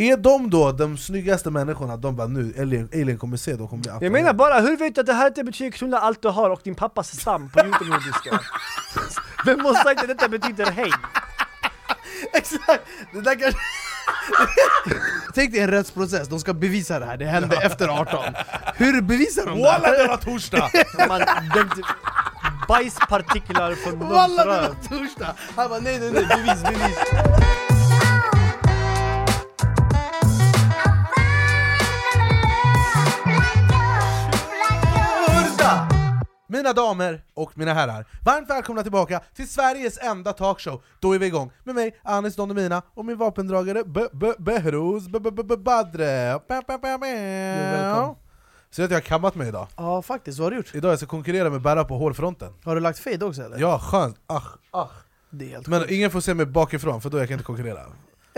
Är de då de snyggaste människorna, de bara nu, alien, alien kommer se, de kommer bli Jag menar bara, hur vet du att det här inte betyder knulla allt du har och din pappas stam på utomjordiska? Vem har sagt att detta betyder hej? Exakt! Det där kanske... Tänk dig en rättsprocess, de ska bevisa det här, det hände efter 18 Hur bevisar de Walla det? det var torsdag! Man, den, bajspartiklar från någons Walla det var röv. torsdag! Han bara nej nej nej, bevis, bevis! Mina damer och mina herrar, varmt välkomna tillbaka till Sveriges enda talkshow. Då är vi igång med mig, Anis Don Demina, och min vapendragare Behrouz Badre. Ba- ba- ba- ba. välkommen. Så att jag har kammat mig idag. Ja faktiskt, vad har du gjort? Idag jag ska konkurrera med Berra på hårfronten. Har du lagt fade också eller? Ja, skönt. Ach, ach. Det är helt Men ingen får se mig bakifrån, för då jag kan inte konkurrera.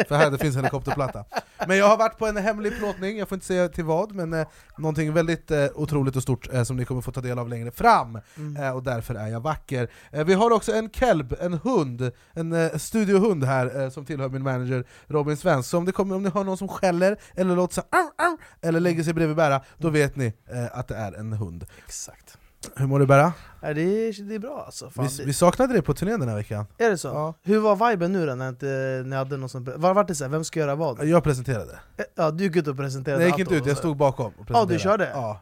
För här det finns helikopterplatta. Men jag har varit på en hemlig plåtning, jag får inte säga till vad, men eh, någonting väldigt eh, otroligt och stort eh, som ni kommer få ta del av längre fram. Mm. Eh, och därför är jag vacker. Eh, vi har också en kelb, en hund, en eh, studiohund här eh, som tillhör min manager Robin Svensk. Så om, det kommer, om ni hör någon som skäller, eller låter så "Arr, arr", eller lägger sig bredvid Berra, då vet ni att det är en hund. Exakt Hur mår du Berra? ja, det, är, det är bra alltså, Fan, Vi, det, vi saknade dig på turnén den här veckan. Är det så? Ja. Hur var viben nu då när, inte, när hade någon som... Var, var det så här, vem ska göra vad? Jag presenterade. Ja, du gick ut och presenterade Nej jag gick inte ut, jag stod bakom och Ja, du körde? Ja,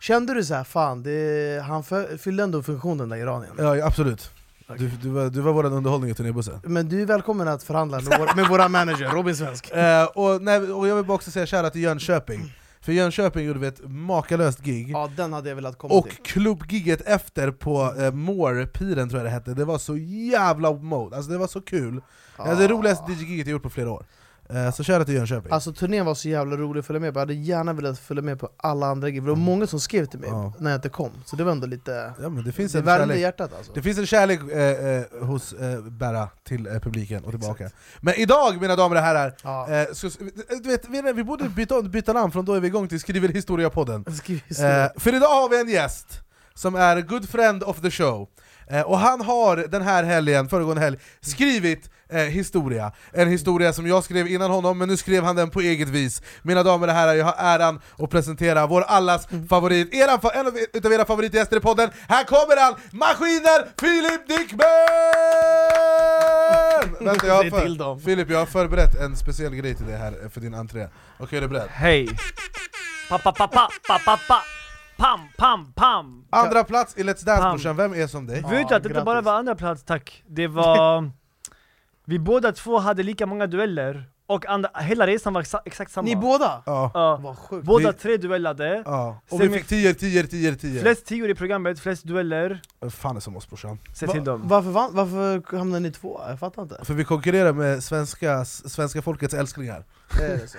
Kände du så här, fan, det, han för, fyllde ändå funktionen där iranien? ja absolut. Du, du, var, du var vår underhållning i turnébussen. Men du är välkommen att förhandla med, vår, med våra manager, Robin Svensk Eh, och, nej, och jag vill bara också säga shoutout till Jönköping. För Jönköping gjorde vi ett makalöst gig. Ja, den hade jag velat komma Och till klubbgigget efter på eh, More, Piren tror jag det hette, det var så jävla mode, alltså det var så kul. Det är det roligaste DJ-giget jag gjort på flera år. Eh, så shoutout till Jönköping. Alltså turnén var så jävla rolig att följa med på, jag hade gärna velat följa med på alla andra gig, det var många som skrev till mig Ja. när jag inte kom, så det var ändå lite... ja, men det finns Det en värmde kärlek. hjärtat alltså Det finns en kärlek eh, eh, hos eh, Berra till eh, publiken och tillbaka. Men idag mina damer och herrar, ja. eh, så, du vet, vi, vi borde byta, byta namn från då är vi igång till Skriver historia-podden. Skriv Eh, för idag har vi en gäst som är good friend of the show. Eh, och han har den här helgen, föregående helg, skrivit eh, historia. En historia som jag skrev innan honom, men nu skrev han den på eget vis. Mina damer och herrar, jag har äran att presentera vår allas favorit, eran, fa- en av, utav era favoritgäster i podden. Här kommer han, Maskiner Filip Dickman! Vänta, jag har. Filip, jag har förberett en speciell grej till dig här eh, för din entré. Okej, är du beredd? Hej! Pa, pa, pa, pa, pa, pa, pa. Pam, pam, pam! Andra plats i Let's Dance Pam. brorsan, vem är som dig? Vet du att det inte bara var andra plats tack? Det var... vi båda två hade lika många dueller, och andra, hela resan var exa, exakt samma. Ni båda? Ja. Ja. Vad sjukt Båda Vi- tre duellade, Ja, och Sen vi fick 10, 10, 10, 10 flest tior i programmet, flest dueller, Fan är som oss brorsan se Va- till dem. Varför, vann, varför hamnade ni två? Jag fattar inte För vi konkurrerar med svenska, svenska folkets älsklingar?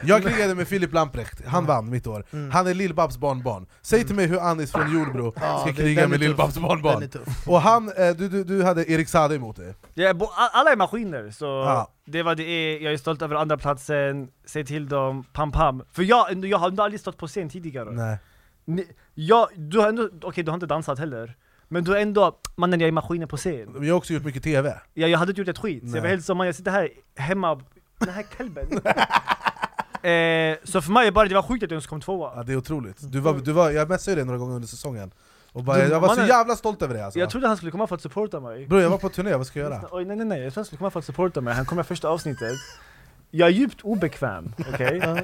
Jag krigade med Filip Lamprecht, han vann mitt år. Mm. Han är Lill-Babs barnbarn. Säg till mig hur Anis från Jordbro Ja, ska det- kriga med. Lill-Babs barnbarn. Och han, eh, du, du, du hade Erik Saade emot dig. Ja, alla är maskiner, så Ja. det var det är, jag är stolt över andra platsen. Säg till dem, pam pam. För jag, jag har aldrig stått på scen tidigare. Nej. Jag, du har ändå, okej du har inte dansat heller, men du är ändå, mannen jag är maskinen på scen. Vi har också gjort mycket TV Jag, jag hade inte gjort ett skit, så jag var helt som man, jag sitter här hemma, den här kalben. eh, så för mig bara det var sjukt att jag ens kom tvåa. ja, Det är otroligt, du var, du var, jag messade dig några gånger under säsongen och bara, Du, Jag var så mannen- jävla stolt över det alltså Jag trodde han skulle komma för att supporta mig. Bror jag var på turné, vad ska jag göra? Oj nej nej nej, jag trodde han skulle komma för att supporta mig, han kom i första avsnittet. Jag är djupt obekväm, okej?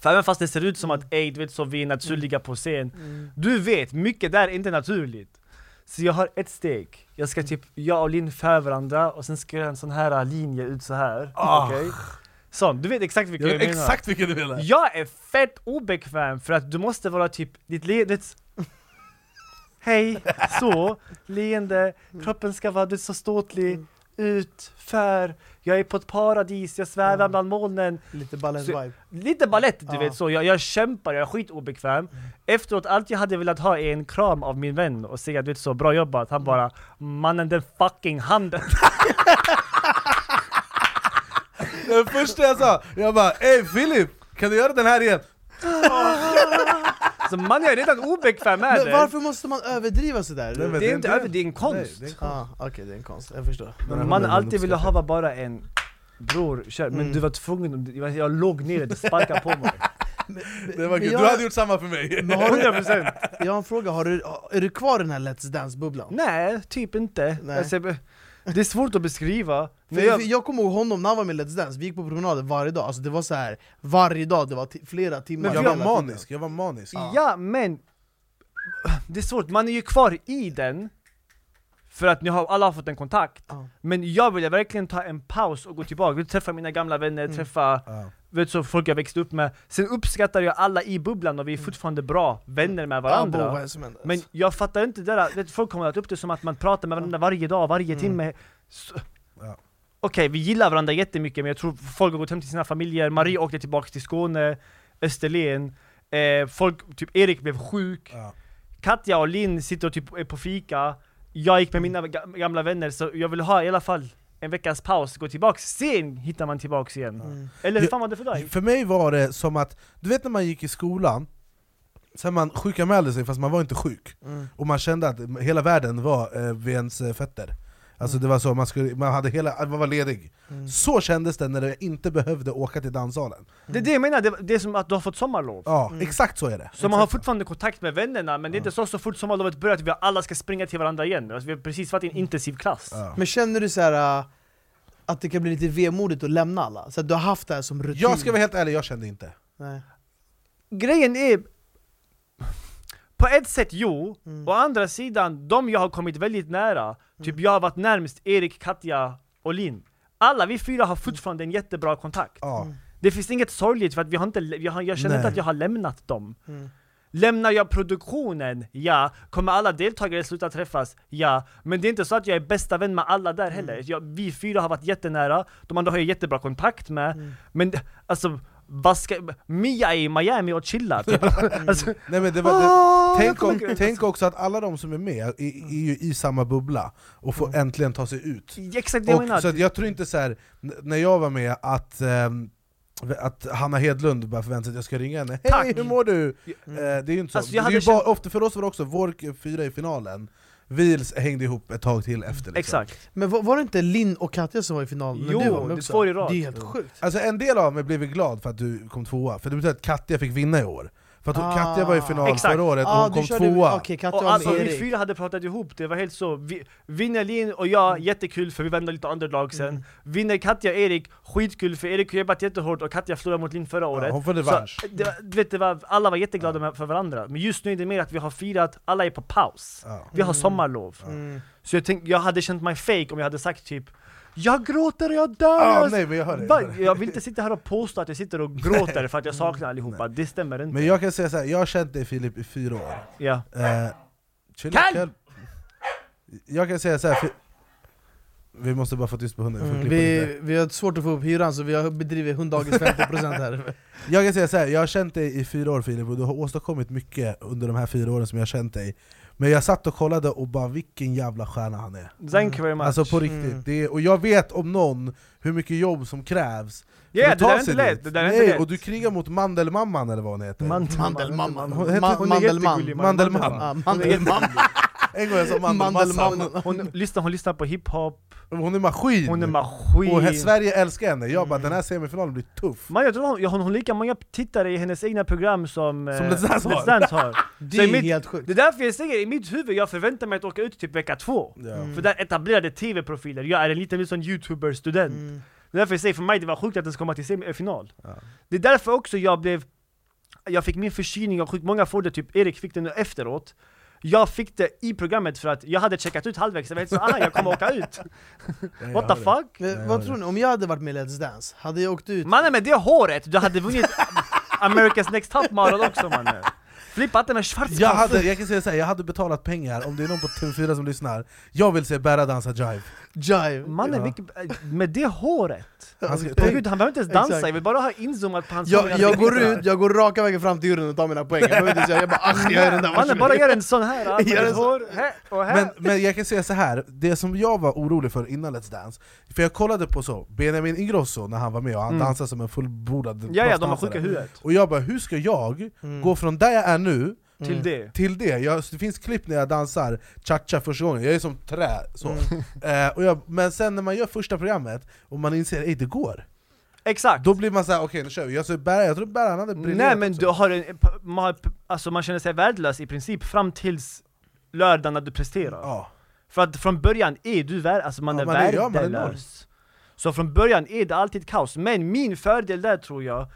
För även fast det ser ut som att ey, du vet så vi är naturliga på scen, Mm. du vet, mycket där är inte naturligt. Så jag har ett steg, jag ska typ, jag och Linn för varandra och sen ska jag göra en sån här linje ut så här. Ah. okej? Sån, du vet exakt vilken Jag jag, menar. exakt vilken du menar! Jag är fett obekväm för att du måste vara typ, ditt leende... Hej, så, leende, kroppen ska vara du så ståtlig, ut, för, jag är på ett paradis, jag svävar Mm. bland molnen. Lite Så- vibe Lite ballett, du Ja. vet så, jag, jag kämpar, jag är skitobekväm. Efteråt, allt jag hade velat ha är en kram av min vän och säga du vet så, bra jobbat. Han bara, mannen den fucking handen. Det första jag sa, jag bara ey Filip, kan du göra den här igen? Så man jag är redan obekväm med Men det. varför måste man överdriva sådär? Nej, men Det är inte över, det är en konst. Nej, det är en konst. ah, Okej, det är en konst, jag förstår Men Man hunden alltid uppskattar. ha bara en Bror, kör. Men Mm. du var tvungen, jag, jag låg ner, du sparkade på mig. Det var Men kul, jag- du hade gjort samma för mig! Men har du, 100% jag har en fråga, har du, är du kvar i den här Let's Dance-bubblan? Nej, typ inte. Nej. Det är svårt att beskriva. För jag, jag, kommer ihåg honom när han var med Let's Dance, vi gick på promenader varje dag, alltså det var så här varje dag, det var flera timmar Men jag var manisk, jag var manisk. Ja men, det är svårt, man är ju kvar i den, för att ni har, alla har fått en kontakt. Ja. Men jag vill verkligen ta en paus och gå tillbaka, vill träffa mina gamla vänner, Mm. träffa Ja. vet, så folk jag växte upp med. Sen uppskattar jag alla i bubblan och vi är fortfarande bra vänner med varandra. som händer? Men jag fattar inte det där, vet, folk kommer att upp det som att man pratar med varandra varje dag, varje Mm. timme. Så- Ja. Okej, vi gillar varandra jättemycket men jag tror folk har gått hem till sina familjer, Marie åkte tillbaka till Skåne, Österlen, eh, folk, typ Erik blev sjuk, Ja. Katja och Linn sitter och typ är på fika, jag gick med mina ga- gamla vänner så jag vill ha i alla fall en veckas paus, gå tillbaks, sen hittar man tillbaks igen. Mm. Eller hur fan var det för dig? För mig var det som att, du vet när man gick i skolan, sen man sjukanmälde sig fast man var inte sjuk, Mm. och man kände att hela världen var eh, vid ens eh, fötter. Alltså det var så, man, skulle, man, hade hela, man var ledig. Mm. Så kändes det när jag inte behövde åka till danssalen. Det är det jag menar, det, det är som att du har fått sommarlov. Ja, Mm. exakt så är det. Så man har Exakt. fortfarande kontakt med vännerna, men det är inte så så fort sommarlovet börjar att vi alla ska springa till varandra igen. Alltså, vi har precis varit i en intensiv klass. Ja. Men känner du så här äh, att det kan bli lite vemodigt att lämna alla? Så att du har haft det här som rutin? Jag ska vara helt ärlig, jag kände inte. Nej. Grejen är... På ett sätt jo, Mm. å andra sidan, de jag har kommit väldigt nära, typ jag har varit närmst Erik, Katja och Linn. Alla vi fyra har fortfarande en jättebra kontakt. Mm. Det finns inget sorgligt för att vi har inte, vi har, jag känner inte Nej. att jag har lämnat dem. Mm. Lämnar jag produktionen? Ja. Kommer alla deltagare sluta träffas? Ja. Men det är inte så att jag är bästa vän med alla där heller. Jag, vi fyra har varit jättenära, de andra har jag jättebra kontakt med. Mm. Men alltså, vad ska, Mia är i Miami och chillar. Typ. alltså, Nej, men det var, det, jag tänk, kommer- o- tänk också att alla de som är med är, är ju i samma bubbla, och får äntligen ta sig ut. Exakt det jag Och, menar. så jag tror inte så här, när jag var med, att, ehm, att Hanna Hedlund bara förväntade sig att jag ska ringa henne Hej Tack. hur mår du? Mm. Eh, det är ju inte så. Alltså, jag bara, känt- ofta för oss var det också vår fyra i finalen, Vils hängde ihop ett tag till efter liksom. Exakt. Men var, var det inte Linn och Katja som var i final? när Jo, du var med två i rad. Det är helt sjukt. Alltså en del av mig blev glad för att du kom tvåa, för det betyder att Katja fick vinna i år. För att hon- Ah. Katja var i final Exakt. förra året och Ah, hon kom körde- tvåa. Katja Och och alltså vi fyra hade pratat ihop, det var helt så. Vi, vinner Linn och jag, jättekul för vi vände lite underlag sen. Mm. Vinner Katja och Erik, skitkul för Erik har jobbat jättehårt och Katja förlorade mot Linn förra året. Ja, hon får revansch. Så, det, du vet, det var, alla var jätteglada med, för varandra. Men just nu är det mer att vi har firat, alla är på paus. Ja. Vi har Mm. sommarlov. Mm. Så jag, tänk, jag hade känt mig fake om jag hade sagt typ Jag gråter jag dör! Ah, jag, nej, men jag hör det, jag hör det. jag vill inte sitta här och påstå att jag sitter och gråter för att jag saknar allihopa, det stämmer inte. Men jag kan säga så här, jag har känt dig Filip i fyra år. Ja. Eh, kalm. Jag kan säga så här, för, vi måste bara få tyst på hunden, Mm, vi, vi har svårt att få upp hyran så vi har bedrivit hunddagis 50% här. Jag kan säga så här, jag har känt dig i fyra år Filip, och du har åstadkommit mycket under de här fyra åren som jag har känt dig. Men jag satt och kollade och bara vilken jävla stjärna han är. Thank you very much. Alltså på riktigt, Mm. det är, och jag vet om någon hur mycket jobb som krävs Ja, att det där är inte lätt, det där är Nej, inte och du krigar mot Mandelmamman eller vad hon heter. Man- Mandelmamman. Hon heter- Ma- hon är Mandelman. Mandelman. Hon. En gång sa Mandelmassan. Mandelman. Hon lyssnar, hon lyssnar på hiphop, Hon är maskin! hon är maskin. och Sverige älskar henne, jag bara Mm. den här semifinalen blir tuff. Man, jag tror hon, hon har lika många tittare i hennes egna program som, eh, Som Let's Dance har. Dance har. Det är mitt- helt sjukt. Det är därför jag säger i mitt huvud, jag förväntar mig att åka ut typ vecka två. Ja. Mm. För där etablerade tv-profiler, jag är en liten sån youtuber-student. Mm. Det är därför jag säger, för mig det var sjukt att den ska komma till semifinal. Ja. Det är därför också jag blev Jag fick min förkylning och sjukt många får det, typ Erik fick det nu efteråt Jag fick det i programmet för att jag hade checkat ut halvvägs, jag var helt så ah, jag kommer åka ut What the fuck? Men, vad tror ni, om jag hade varit med i Let's Dance, hade jag åkt ut? Mannen med det håret, du hade vunnit America's Next Top Model också mannen Flippa inte med Schwarzkopf! Jag, hade, jag kan säga så här, jag hade betalat pengar om det är någon på TV4 som lyssnar Jag vill se Berra dansa jive Jive. Mannen, Ja. med det håret! Han ska- gud, han behöver inte ens dansa, Exakt. jag vill bara ha inzoomat på hans Jag, jag går ut, jag går raka vägen fram till juryn och tar mina poäng. Jag behöver inte säga, jag bara ach, jag är den där Mannen, bara gör en sån här, med Gör en ett sån. hår, här och här men, men jag kan säga så här, det som jag var orolig för innan Let's Dance För jag kollade på så, Benjamin Ingrosso när han var med och han Mm. dansade som en fullbordad Ja ja, de var sjuka i huvudet Och jag bara, hur ska jag Mm. gå från där jag är nu till det. till det, jag, det finns klipp när jag dansar cha-cha första gången, jag är som trä så. Mm. Eh, och jag, Men sen när man gör första programmet, och man inser att det går, Exakt! då blir man såhär okej nu kör vi. Jag, så Berra, jag tror Berra hade briljerat Nej men också. du har en, man, har- alltså man känner sig värdelös i princip fram tills lördagen när du presterar. Ja. För att från början är du värd, alltså man Ja, är man är- ja, man är värdelös. så från början är det alltid kaos, men min fördel där tror jag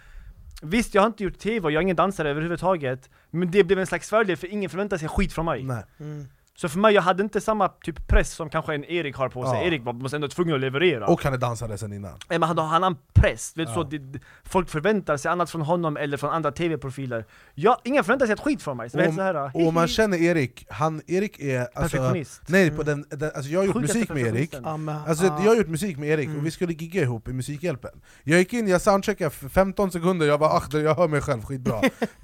Visst, jag har inte gjort TV och jag är ingen dansare överhuvudtaget Men det blev en slags fördel för ingen förväntar sig skit från mig Nej. Mm. Så för mig, jag hade inte samma typ press som kanske en Erik har på sig. Ja. Erik var måste ändå tvungen att leverera. Och han är dansare sen innan. Nej, men han har en press, vet Ja. så det, folk förväntar sig annat från honom eller från andra TV-profiler Jag, ingen förväntar sig ett skit från mig, så är Om- så här, Och om man känner Erik, han, Erik är alltså, Perfektionist. Nej, på den, den, alltså jag har gjort Sjukaste musik med Erik. Alltså ah. jag har gjort musik med Erik och vi skulle gigga ihop i Musikhjälpen. Jag gick in, jag soundcheckade för 15 sekunder, jag var ach, jag hör mig själv skitbra.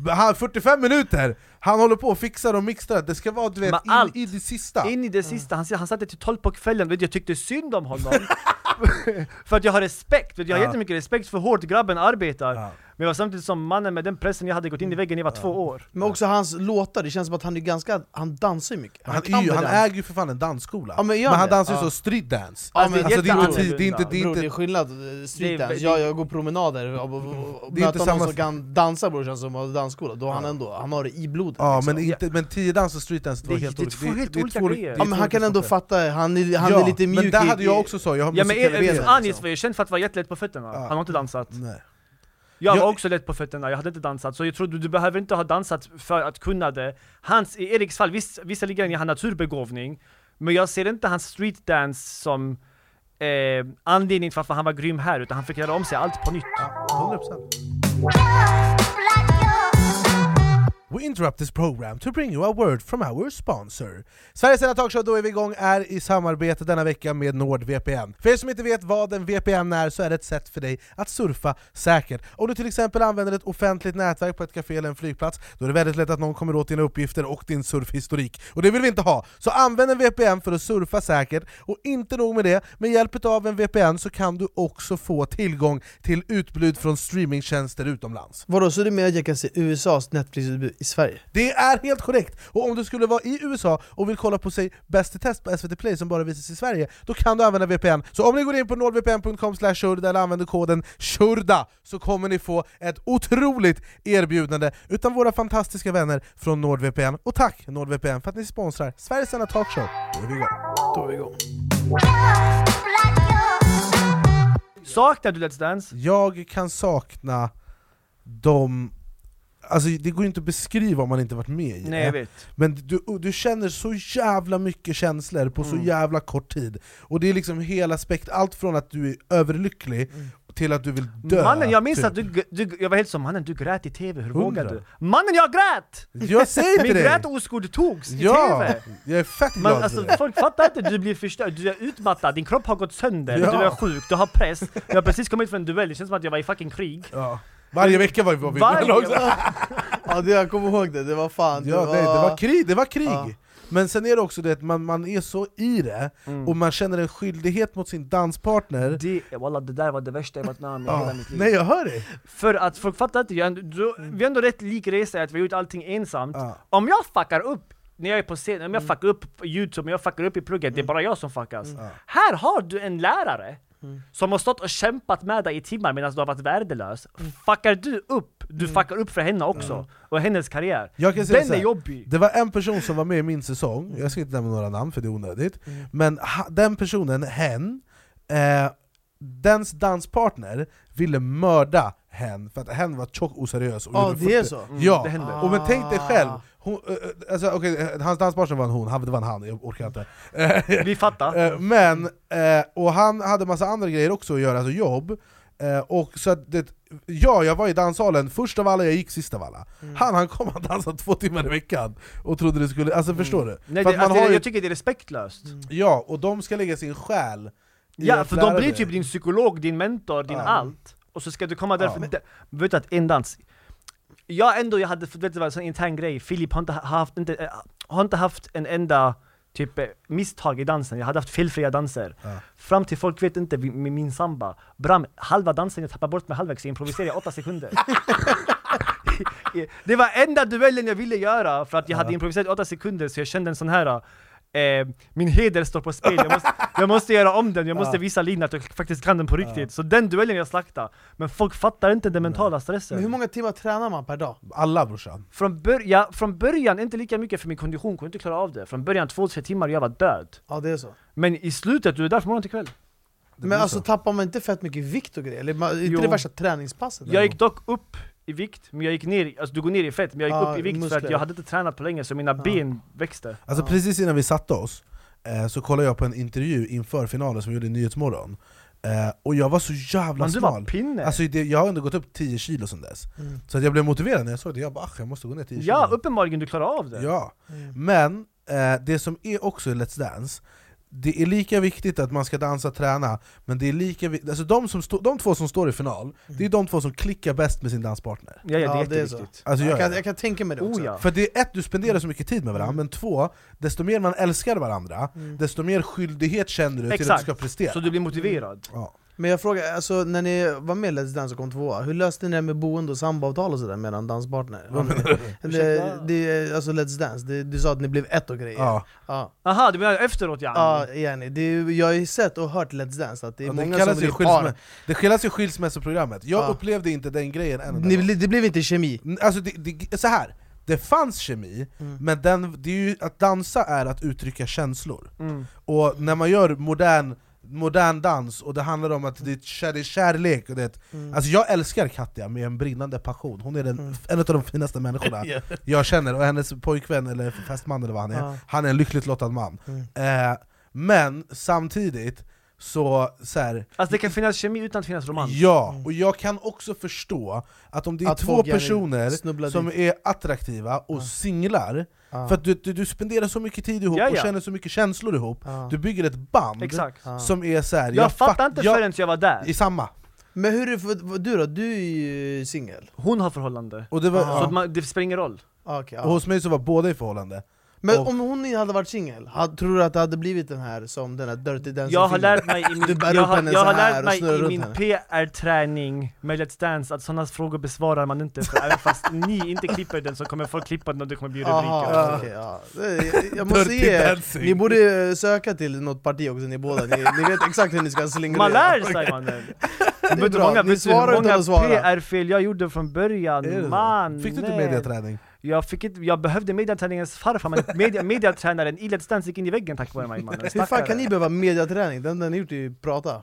Han, 45 minuter! Han håller på och fixar och mixar, det ska vara du vet, in, allt- i det sista. In i det sista, han, han satte till 12 på kvällen, vet jag tyckte synd om honom. För att jag har respekt, vet jag har Ja. jättemycket respekt för hur hårt grabben arbetar. Ja. Men jag var samtidigt som mannen med den pressen, jag hade gått in i väggen när jag var två år Men också hans låtar, det känns som att han är ganska, han dansar ju mycket. Han, kan ju, han äger ju för fan en dansskola, Ja, men men, han det? dansar ju Ja. så street dance Ja, men Alltså det är inte, det är inte, det är Bror, det är inte skillnad, eh, street Det är- dance, jag, jag går promenader och, och, och, och Det är inte möta någon samma- som kan dansa bror känns som har dansskola, då har han ändå, han har det i blodet Ja liksom. men, inte, men tio dans och street dance, det var Det- helt det är två helt olika grejer. det är Ja men han kan ändå fatta, han är, han ja, är lite mjuk men där i- hade jag också så, jag har Ja men musikalier Erik, liksom. Anis var ju känd för att vara jättelätt på fötterna, Ja. han har inte dansat Nej. Jag var också lätt på fötterna, jag hade inte dansat, så jag tror du, du behöver inte ha dansat för att kunna det Hans, i Eriks fall, visst, visserligen är han naturbegåvning Men jag ser inte hans streetdance som eh, anledning till varför han var grym här, utan han fick göra om sig allt på nytt Ja, 100%. We interrupt this program to bring you a word from our sponsor. Sveriges enda talkshow Då är vi igång är i samarbete denna vecka med NordVPN. För er som inte vet vad en VPN är så är det ett sätt för dig att surfa säkert. Om du till exempel använder ett offentligt nätverk på ett café eller en flygplats, då är det väldigt lätt att någon kommer åt dina uppgifter och din surfhistorik. Och det vill vi inte ha! Så använd en VPN för att surfa säkert, och inte nog med det, med hjälp av en VPN så kan du också få tillgång till utbud från streamingtjänster utomlands. Vadå, så du menar att jag kan se USAs Netflix-utbud i Sverige? Det är helt korrekt! Och om du skulle vara i USA och vill kolla på sig Bäst i test på SVT Play som bara visas i Sverige, då kan du använda VPN. Så om ni går in på nordvpn.com shurda eller använder koden SHURDA så kommer ni få ett otroligt erbjudande utan våra fantastiska vänner från NordVPN. Och tack NordVPN för att ni sponsrar Sveriges enda talkshow. Då är vi igång. Då är vi igång. Saknar du Let's Dance? Jag kan sakna de... Alltså det går ju inte att beskriva om man inte varit med i Nej det. Men du, du känner så jävla mycket känslor på så Mm. jävla kort tid Och det är liksom hela spektrat, allt från att du är överlycklig till att du vill dö Mannen jag minns typ. att du, du, jag var helt som mannen du grät i TV, hur vågar du? Mannen jag grät! Jag säger Min grätoskuld togs i Ja! TV! Jag är fett glad alltså för det folk fattar inte, du blir förstörd, du är utmattad, din kropp har gått sönder, Ja. du är sjuk, du har press Jag har precis kommit från en duell, det känns som att jag var i fucking krig ja. Varje vecka var vi på Varje- också. Ja det, jag kommer ihåg det, det var fan, Ja, nej, det var krig, det var krig! Ja. Men sen är det också det att man, man är så i det, Mm. och man känner en skyldighet mot sin danspartner det, wallah, det där var det värsta jag varit med om i Ja. hela mitt liv Nej jag hör dig! För att folk fattar inte, jag, ändå- vi har ändå rätt lik resa i att vi har gjort allting ensamt Ja. Om jag fuckar upp när jag är på scen, om jag fuckar upp på youtube, om jag fuckar upp i plugget, det är bara jag som fuckas Ja. Här har du en lärare som har stått och kämpat med dig i timmar medan du har varit värdelös. Fuckar du upp, du fuckar upp för henne också, och hennes karriär. Jag kan säga Den så är här, jobbig! Det var en person som var med i min säsong, jag ska inte nämna några namn för det är onödigt. Men ha, den personen, hen, eh, dens danspartner ville mörda hen för att hen var tjock oseriös och gjorde det är 40 så? Mm, Ja, det händer. och men tänk dig själv, Ah. Hon, eh, eh, alltså, okej, eh, hans danspartner var en hon, han, det var en han, jag orkar inte Vi fattar. Men, och han hade massa andra grejer också att göra, alltså jobb och så att det, Ja, jag var i danssalen först av alla, jag gick sist av alla Han han kom att dansa två timmar i veckan och trodde det skulle, alltså förstår du? Nej, För det, alltså, har jag ju- tycker det är respektlöst. Ja, och de ska lägga sin själ i Ja, för de blir dig. typ din psykolog, din mentor, din Ja. allt. Och så ska du komma där Ja. för det. Vet du att en dans, jag ändå, jag hade, vet du vad, en intern grej, Filip har inte haft, inte, eh, har inte haft en enda typ eh, misstag i dansen, jag hade haft felfria danser. Ja. Fram till folk vet inte, med min samba, Bram, halva dansen jag tappar bort mig halvvägs, jag improviserar i åtta sekunder. det var enda duellen jag ville göra för att jag hade Ja. improviserat i åtta sekunder så jag kände en sån här Eh, min heder står på spel, jag måste, jag måste göra om den, jag måste Ja. visa Lina att jag faktiskt kan den på riktigt. Så den duellen jag slaktade. Men folk fattar inte den mentala stressen. Men hur många timmar tränar man per dag? Alla brorsan. Från, bör ja, från början, inte lika mycket för min kondition kunde inte klara av det. Från början två, tre timmar jag var död. Ja det är så. Men i slutet, du är där från morgon till kväll. Men alltså så. tappar man inte fett mycket vikt och grejer? Eller ma- är inte Jo. det värsta träningspasset? Jag gick dock upp i vikt, men jag gick ner, alltså du går ner i fett, men jag gick Ja, upp i vikt för muskler. att jag hade inte tränat på länge så mina ben växte. Alltså Ja. precis innan vi satte oss, eh, så kollade jag på en intervju inför finalen som vi gjorde i Nyhetsmorgon eh, Och jag var så jävla Men du var smal pinne! Alltså det, jag har ändå gått upp 10 kilo sen dess Mm. Så att jag blev motiverad när jag såg det, jag bara "Ach, jag måste gå ner 10 ja, kilo uppenbarligen du klarar av det. Ja, Mm. men eh, det som är också i Let's Dance det är lika viktigt att man ska dansa och träna, men det är lika alltså de, som de två som står i final, det är de två som klickar bäst med sin danspartner Ja, ja, det är Ja, det är så. jätteviktigt. Alltså jag, kan, jag kan tänka mig det också. Oh, ja. För det är ett, du spenderar så mycket tid med varandra, Mm. men två, desto mer man älskar varandra, Mm. desto mer skyldighet känner du till att Exakt. du ska prestera Så du blir motiverad. ja. Men jag frågar, alltså när ni var med i Let's Dance och kom tvåa, hur löste ni det med boende och samboavtal och sådär med en danspartner? Ni- det, det, alltså Let's Dance, det, du sa att ni blev ett och grejer. Ja. ja. Aha, du menar efteråt ja? Ja, Jenny. Det jag har ju sett och hört Let's Dance att det är Ja, det många som skilsmä- ha Det kallas ju skilsmässoprogrammet, jag Ja. upplevde inte den grejen än Ni, det blev inte kemi. Alltså det, det, så här. det fanns kemi, Mm. men den, det är ju, att dansa är att uttrycka känslor Mm. Och när man gör modern, modern dans, och det handlar om att det är, kärlek och det, Mm. Alltså jag älskar Katja med en brinnande passion, hon är den, Mm. en av de finaste människorna Ja. jag känner, och hennes pojkvän eller fästman eller vad han är, Ja. han är en lyckligt lottad man Mm. eh, Men samtidigt, så, så här, Alltså det kan finnas kemi utan att finnas romans. Ja, Mm. och jag kan också förstå att om det är Att två personer som dit. är attraktiva och Ja. singlar, Ja. för att du, du, du spenderar så mycket tid ihop Ja, och känner så mycket känslor ihop, Ja. du bygger ett band Exakt. Ja. som är så här, Jag, fattar fatt- inte jag- förrän jag var där. I samma. Men hur är det för, du då? Du är ju singel. Hon har förhållande. Och, det var. Så man, det spelar ingen roll. Ah, okej, ja. och hos mig så var båda i förhållande. Men och- om hon hade varit singel, tror du att det hade blivit den här som den här Dirty Dancing Jag har lärt mig i Du min, bär jag upp har, henne jag så har här lärt mig i min. PR-träning med Let's Dance att sådana frågor besvarar man inte för även fast ni inte klipper den så kommer folk klippa den och det kommer bli rubriker. Aha, okej, ja. Jag, jag måste Dirty ge, ni borde söka till något parti också ni båda, ni, ni vet exakt hur ni ska slingra Man lär sig mannen! Vet du många, hur många svara. PR-fel jag gjorde från början? Man! Fick du inte mediaträning? Jag, fick inte, jag behövde mediaträningens farfar, men media, mediatränaren i Let's Dance gick in i väggen tack vare mig mannen. Hur fan kan ni behöva mediaträning? Den den ni gjort ju prata.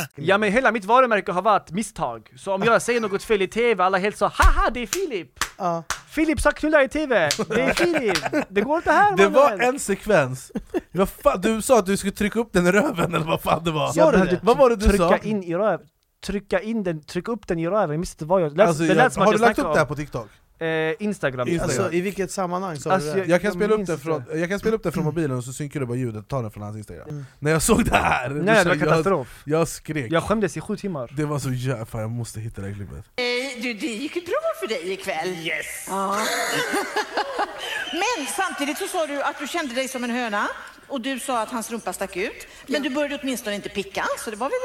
Ja men hela mitt varumärke har varit misstag. Så om jag säger något fel i TV, alla helt så haha det är Filip! Ja. Filip sa knulla i TV, det är Filip! Det går inte här Det mannen. var en sekvens, vad fan, du sa att du skulle trycka upp den i röven eller vad fan det var? Behövde det? Vad var det du trycka sa? in i röv, trycka in den, trycka upp den i röven, jag minns inte vad jag... Lät, Alltså, det lät som jag, har att du jag lagt upp det här på TikTok? Eh, Instagram. Instagram. Alltså i vilket sammanhang sa Alltså, du det? Jag kan, Jag spela upp det från, jag kan spela upp det från mobilen och så synkar du bara ljudet, ta den från hans instagram Mm. När jag såg det här, Nej det var jag, katastrof. jag skrek Jag skämdes i sju timmar. Det var så jävla, fan jag måste hitta det här klippet Eh, Du, det gick ju bra för dig ikväll. Yes! Ja. Men samtidigt så sa du att du kände dig som en höna och du sa att hans rumpa stack ut. Men du började åtminstone inte picka, så det var väl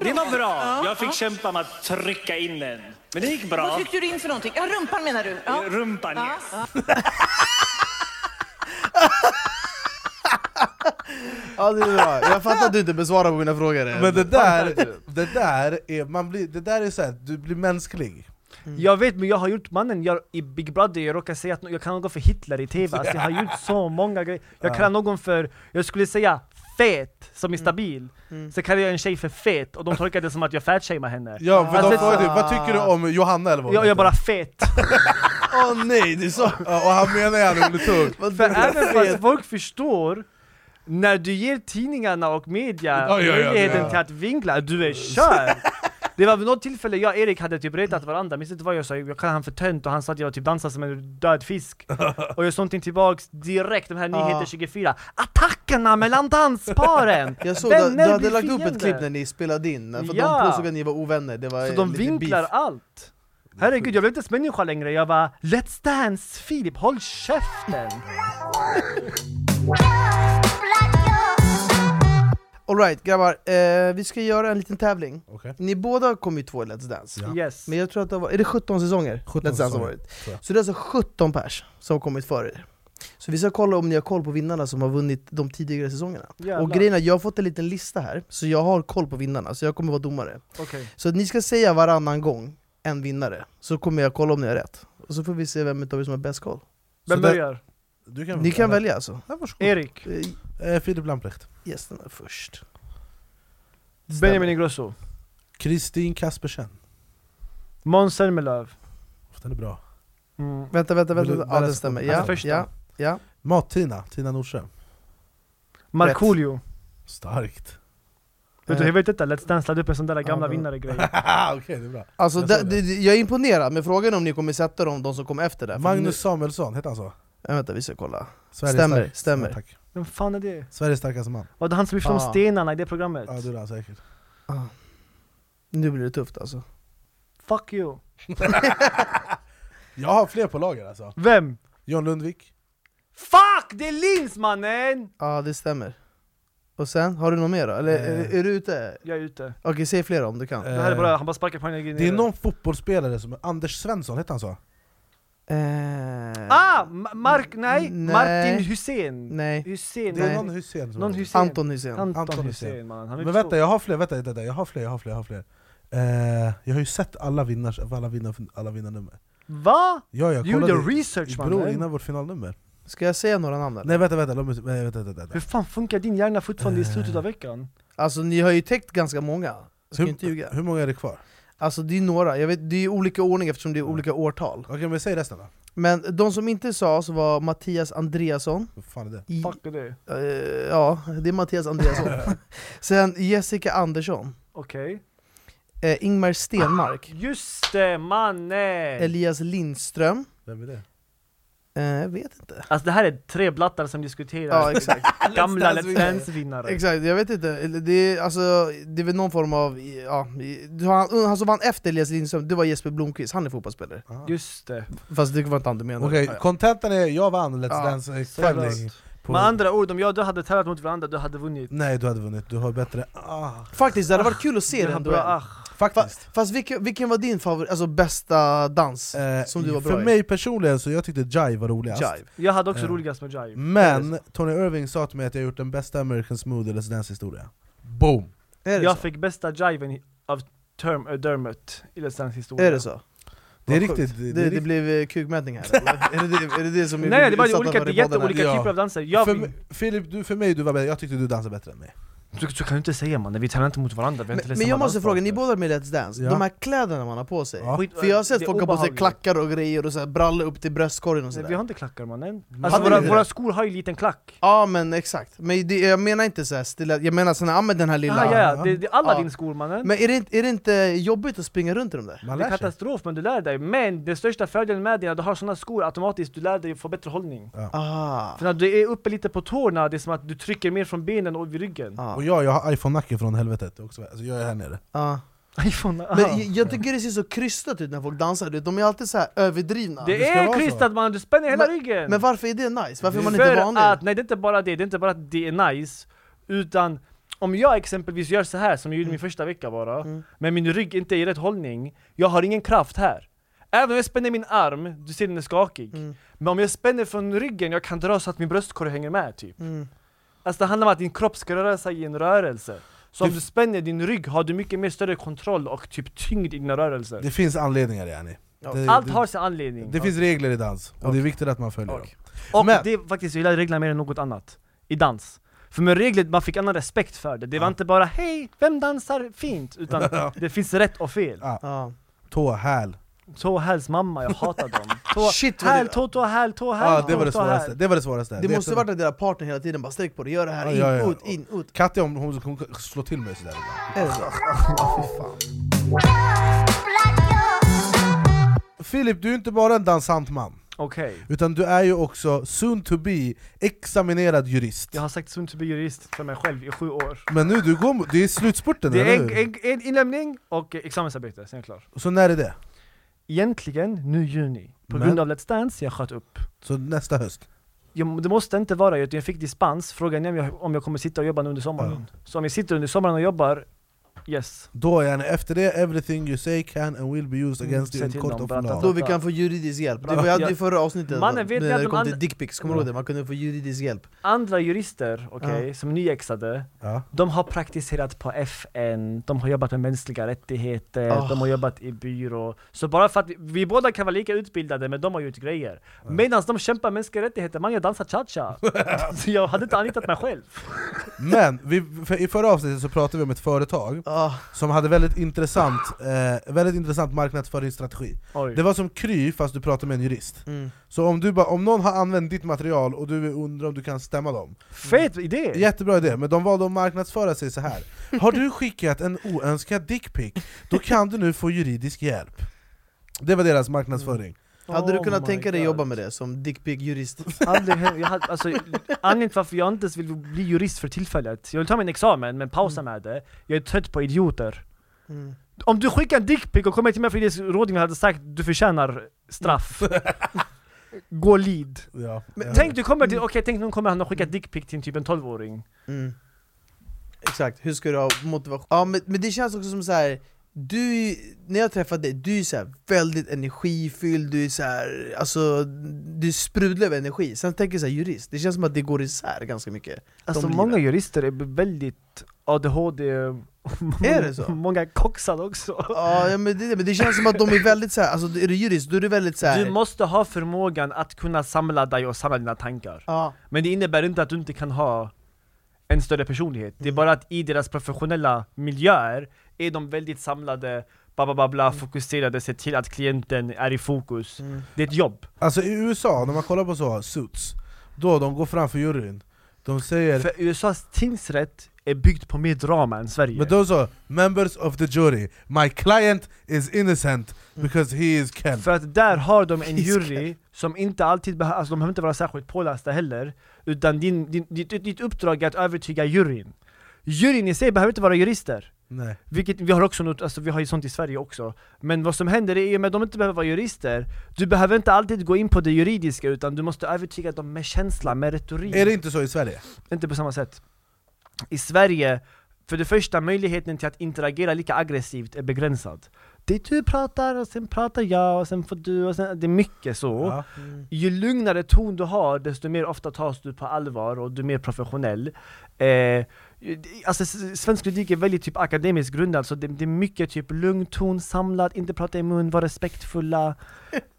bra. Det var bra. Ja, Jag fick ja. kämpa med att trycka in den. Men det gick Vad bra. tryckte du in för någonting? Ja, rumpan menar du? Ja. Rumpan, Ja, yes. ja. Det är bra, jag fattar att du inte besvarar på mina frågor Men det där, det där är, man blir, det där är så här, du blir mänsklig Jag vet men jag har gjort mannen, jag, i Big Brother, jag råkar säga att jag kan någon för Hitler i TV, alltså jag har gjort så många grejer. Jag kallar någon för, jag skulle säga fet, som är stabil. Så kallar jag en tjej för fet, och de tolkar det som att jag fatshamear henne. Ja, för Alltså, de frågade vad tycker du om Johanna eller vad hon Jag, jag är bara fet. Åh nej, du sa... ja, Och han menar gärna under tung För även fast folk förstår när du ger tidningarna och media Ja, ja, ja, möjligheten ja. till att vinkla, du är körd! Det var vid något tillfälle jag och Erik hade typ retat varandra, minns inte vad jag sa, jag kallade han för tönt och han sa att jag typ dansade som en död fisk Och jag sa någonting tillbaks direkt, de här nyheter Ah. 24 Attackerna mellan dansparen! Jag såg du, du hade lagt upp ett klipp när ni spelade in, för Ja. de påstod att ni var ovänner, det var Så de vinklar beef. allt! Herregud, jag blev inte ens människa längre, jag var Let's Dance Filip, håll käften! Alright grabbar, eh, vi ska göra en liten tävling Okej. Ni båda kom ju två i Let's Dance Ja. Yes! Men jag tror att det var, är det 17 säsonger 17 Let's Dance har säsonger, varit? Så det är alltså 17 pers som har kommit före er Så vi ska kolla om ni har koll på vinnarna som har vunnit de tidigare säsongerna Jävlar. Och grejen är, jag har fått en liten lista här, så jag har koll på vinnarna, så jag kommer vara domare Okej, Så att ni ska säga varannan gång en vinnare, så kommer jag kolla om ni har rätt Och så får vi se vem av er som har bäst koll vem börjar? Du kan Ni kan välja alltså Ja, varsågod. Erik, Eh, Eh, Filip Lamprecht. Gästerna först Benjamin Ingrosso, Kristin Kaspersen. Måns Zelmerlöw Den är bra. mm. Vänta, vänta, vänta, du ja det stämmer, Alltså ja, första. ja, ja. Mat-Tina, Tina Nordström. Markoolio Starkt. Vet du, Eh. jag vet inte, Let's Dance lade upp en sån där gamla Ja. vinnare-grej Okej, det är bra. Alltså Jag det, jag är imponerad, men frågan är om ni kommer sätta dem, de som kommer efter det Magnus Samuelsson, heter han så? Ja, Vänta, vi ska kolla Sveriges Stämmer, stark- stämmer. Ja, tack. Vem fan är det? Sveriges starkaste man. Var det han som lyfte Ah. om stenarna i det programmet? Ja, du är han säkert. ah. Nu blir det tufft alltså Fuck you Jag har fler på lager alltså. Vem? John Lundvik. Fuck! Det är Lins mannen! Ja det stämmer Och sen, har du något mer då? Eller är, Eh. är du ute? Jag är ute Okej, säg flera om du kan Eh, Det här är bara, han bara sparkar på en Det är någon fotbollsspelare som Anders Svensson, heter han så? Eh, Ah! Ma- Mark, nej, Nej. Martin Hussein Nej, Hussein, Det är Nej. någon Hussein som någon Hussein Anton Hysén Anton, Anton Hussein, Hussein. man. Men vänta, jag har fler, vänta, vänta, jag har fler, jag har fler, jag har fler eh, Jag har ju sett alla vinnars, alla, vinnar, alla vinnarnummer Va? Ja, jag gjorde research Bror, mannen innan vårt finalnummer Ska jag säga några namn eller? Nej vänta, vänta, låt mig, nej, vänta, vänta, vänta. Hur fan funkar din hjärna fortfarande i Eh. slutet av veckan? Alltså ni har ju täckt ganska många, jag ska Hur, inte ljuga hur många är det kvar? Alltså det är några, jag vet, det är olika ordning eftersom det är olika årtal. Okej men säg resten då, Men de som inte sa så var Mattias Andreasson. Vad fan är det? i, Fuck är det? eh, Ja, det är Mattias Andreasson. Sen Jessica Andersson. Okej. Eh, Ingmar Stenmark. Just det mannen! Elias Lindström. Vem är det? Eh, Jag vet inte. Alltså det här är tre blattar som diskuterar Ja exakt, gamla Let's Dance-vinnare. Exakt jag vet inte, Eller det är, alltså, det är väl någon form av, ja, han, han som vann efter Elias Lindström, det var Jesper Blomqvist, han är fotbollsspelare. Just det, Fast det var inte han du menade. Okej, kontentan är jag vann Let's Ja, Dance-tävling Med andra ord, om jag och du hade tävlat mot varandra, du hade vunnit. Nej du hade vunnit, du har bättre... Ah, Faktiskt, det hade varit kul att se Du den duellen faktiskt Fast vilken, vilken var din favorit, alltså bästa dans Eh, som du var bra För i? mig personligen så jag tyckte Jive var roligast Jive Jag hade också Ja. roligast med Jive Men Tony Irving sa till mig att jag gjort den bästa American Smooth Let's Dance historia Boom! Är det Jag så? fick bästa Jiven av term, uh, Dermot i Let's Dance historia Är det så? Det är riktigt, det, Det, det är det, blev eh, kukmätning här eller? är, det är det det som Nej det var olika, jätteolika Ja. typer av danser jag, För, vill- mig- Filip, du, för mig du var bättre, jag tyckte du dansade bättre än mig du, du kan ju inte säga man, vi tävlar inte mot varandra, vi har inte Men, läst men jag måste fråga, ni båda är med i Let's Dance, Ja. de här kläderna man har på sig. Ja. För jag har sett folk ha på sig klackar och grejer och så här brallor upp till bröstkorgen och Nej, vi sådär har inte klackar mannen Alltså våra, våra skor har ju liten klack. Ja men exakt, men det, jag menar inte så här stilla, jag menar såna, ja men den här lilla Ah, ja, ja, det, det är alla Ja. dina skor mannen Men är det, inte- är det inte jobbigt att springa runt i dem där? Man Det är katastrof men du lär dig, men den största fördelen med det är att du har sådana skor automatiskt, du lär dig få bättre hållning. Ah, För när du är uppe lite på tårna, det är som att du trycker mer från benen och vid ryggen. Ah, Och jag, jag har iPhone-nacke från helvetet också, alltså jag är här nere iPhone, Men jag, jag tycker det ser så krystat ut när folk dansar, du de är alltid så här överdrivna Det det är krystat man, du spänner hela Men- ryggen! Men varför är det nice? Varför är man För inte vanlig? att, nej det är inte bara det, det är inte bara att det är nice Utan om jag exempelvis gör så här som jag gjorde min första vecka bara Mm. Men min rygg inte är i rätt hållning Jag har ingen kraft här Även om jag spänner min arm, du ser den är skakig Mm. Men om jag spänner från ryggen, jag kan dra så att min bröstkorg hänger med typ Mm. Alltså det handlar om att din kropp ska röra sig i en rörelse Så om du spänner din rygg har du mycket mer större kontroll och typ tyngd i dina rörelser Det finns anledningar yani Ja. det, Allt det, har sin anledning det finns regler i dans, och det är viktigt att man följer Okej. Och Men- det är faktiskt, jag gillar reglerna mer än något annat I dans För med regler, man fick annan respekt för det Det var Ja. inte bara 'Hej, vem dansar fint?' Utan det finns rätt och fel Ja. Ja. Tå, häl, Tå, häls mamma, jag hatar dem Tå, Shit, vad häl, det- tå, tå, häl, tå, häl, ja, det var det tå, häl. svåraste, det var det svåraste Det är måste varit att deras partner hela tiden bara sträck på det, gör det här, Ja, in, ja, ja. ut, in, ut Katja om hon, hon slår till mig sådär ibland Är det så? Ja, fy fan. Filip, du är inte bara en dansant man, Okej. utan du är ju också soon to be examinerad jurist. Jag har sagt soon to be jurist för mig själv i sju år. Men nu, du går, det är slutspurten, Det är eller en, hur? en, en inlämning och eh, examensarbete, sen är jag klar. Så när är det? Egentligen nu juni. På Men- grund av Let's Dance, jag sköt upp. Så nästa höst? Jag, det måste inte vara, jag fick dispens, frågan är om jag, om jag kommer sitta och jobba under sommaren. Så om jag sitter under sommaren och jobbar, yes. Då är efter det, everything you say can and will be used Mm, against you säg in court dem, of law. Då vi kan få juridisk hjälp. Det var Ja. jag hade i förra avsnittet, Mannen vet när det de kom till dickpics, kommer du ihåg det? Man kunde få juridisk hjälp. Andra jurister, okej, som nyexade, Ja. de har praktiserat på FN, de har jobbat med mänskliga rättigheter, Ah. de har jobbat i byrå. Så bara för att vi, vi båda kan vara lika utbildade, men de har gjort grejer. Medan de kämpar mänskliga rättigheter, man jag dansar cha-cha. Så jag hade inte anlitat mig själv. Men vi, för, i förra avsnittet så pratade vi om ett företag Ah, som hade väldigt intressant, eh, väldigt intressant marknadsföringsstrategi. Oj. Det var som Kry fast du pratade med en jurist. mm. Så om, du bara, om någon har använt ditt material och du undrar om du kan stämma dem, Fet idé! jättebra idé, men de valde att marknadsföra sig så här. Har du skickat en oönskad dickpic, då kan du nu få juridisk hjälp. Det var deras marknadsföring. Hade du Oh kunnat my tänka dig God. jobba med det som dickpic-jurist? Alltså, anledningen till varför jag inte ens vill bli jurist för tillfället, jag vill ta min examen men pausa med det, jag är trött på idioter. Mm. Om du skickar en dickpic och kommer till mig för juridisk rådgivning hade sagt du förtjänar straff. Gå lead. Ja. Men Ja. Tänk du kommer till, okej tänk någon kommer han och skickar dickpic till en typ en 12-åring. Mm. Exakt, hur ska du ha motivation? Ja men, men det känns också som så här. Du, när jag träffade dig, du är så väldigt energifylld, du är så här, alltså, du sprudlar av energi Sen tänker jag så här, jurist, det känns som att det går isär ganska mycket Alltså många jurister är väldigt ADHD, Är det så? många är koxade också. Ja ja, men det, men det känns som att de är väldigt så här, alltså är du jurist, då är du väldigt så här. Du måste ha förmågan att kunna samla dig och samla dina tankar. ja, Men det innebär inte att du inte kan ha en större personlighet. Det är bara att i deras professionella miljöer är de väldigt samlade, bla bla bla, bla fokuserade, ser till att klienten är i fokus. Mm. Det är ett jobb. Alltså i USA, när man kollar på så, Suits, då de går framför juryn, de säger För USAs tingsrätt är byggt på mer drama än Sverige. Men de sa 'Members of the jury, my client is innocent because he is Ken' För att där har de en jury som inte alltid behöver, alltså de behöver inte vara särskilt pålästa heller Utan din, din, ditt, ditt uppdrag är att övertyga juryn Juryn i sig behöver inte vara jurister Nej. Vilket vi har också något, alltså vi har ju sånt i Sverige också Men vad som händer är, i och med att de inte behöver vara jurister Du behöver inte alltid gå in på det juridiska utan du måste övertyga dem med känsla, med retorik Är det inte så i Sverige? Inte på samma sätt I Sverige, för det första, möjligheten till att interagera lika aggressivt är begränsad Det är du pratar, och sen pratar jag, och sen får du, och sen, det är mycket så Ja. Ju lugnare ton du har, desto mer ofta tas du på allvar och du är mer professionell eh, Alltså svensk juridik är väldigt typ akademiskt grundad, så det, det är mycket typ lugn ton, samlad, inte prata i mun, vara respektfulla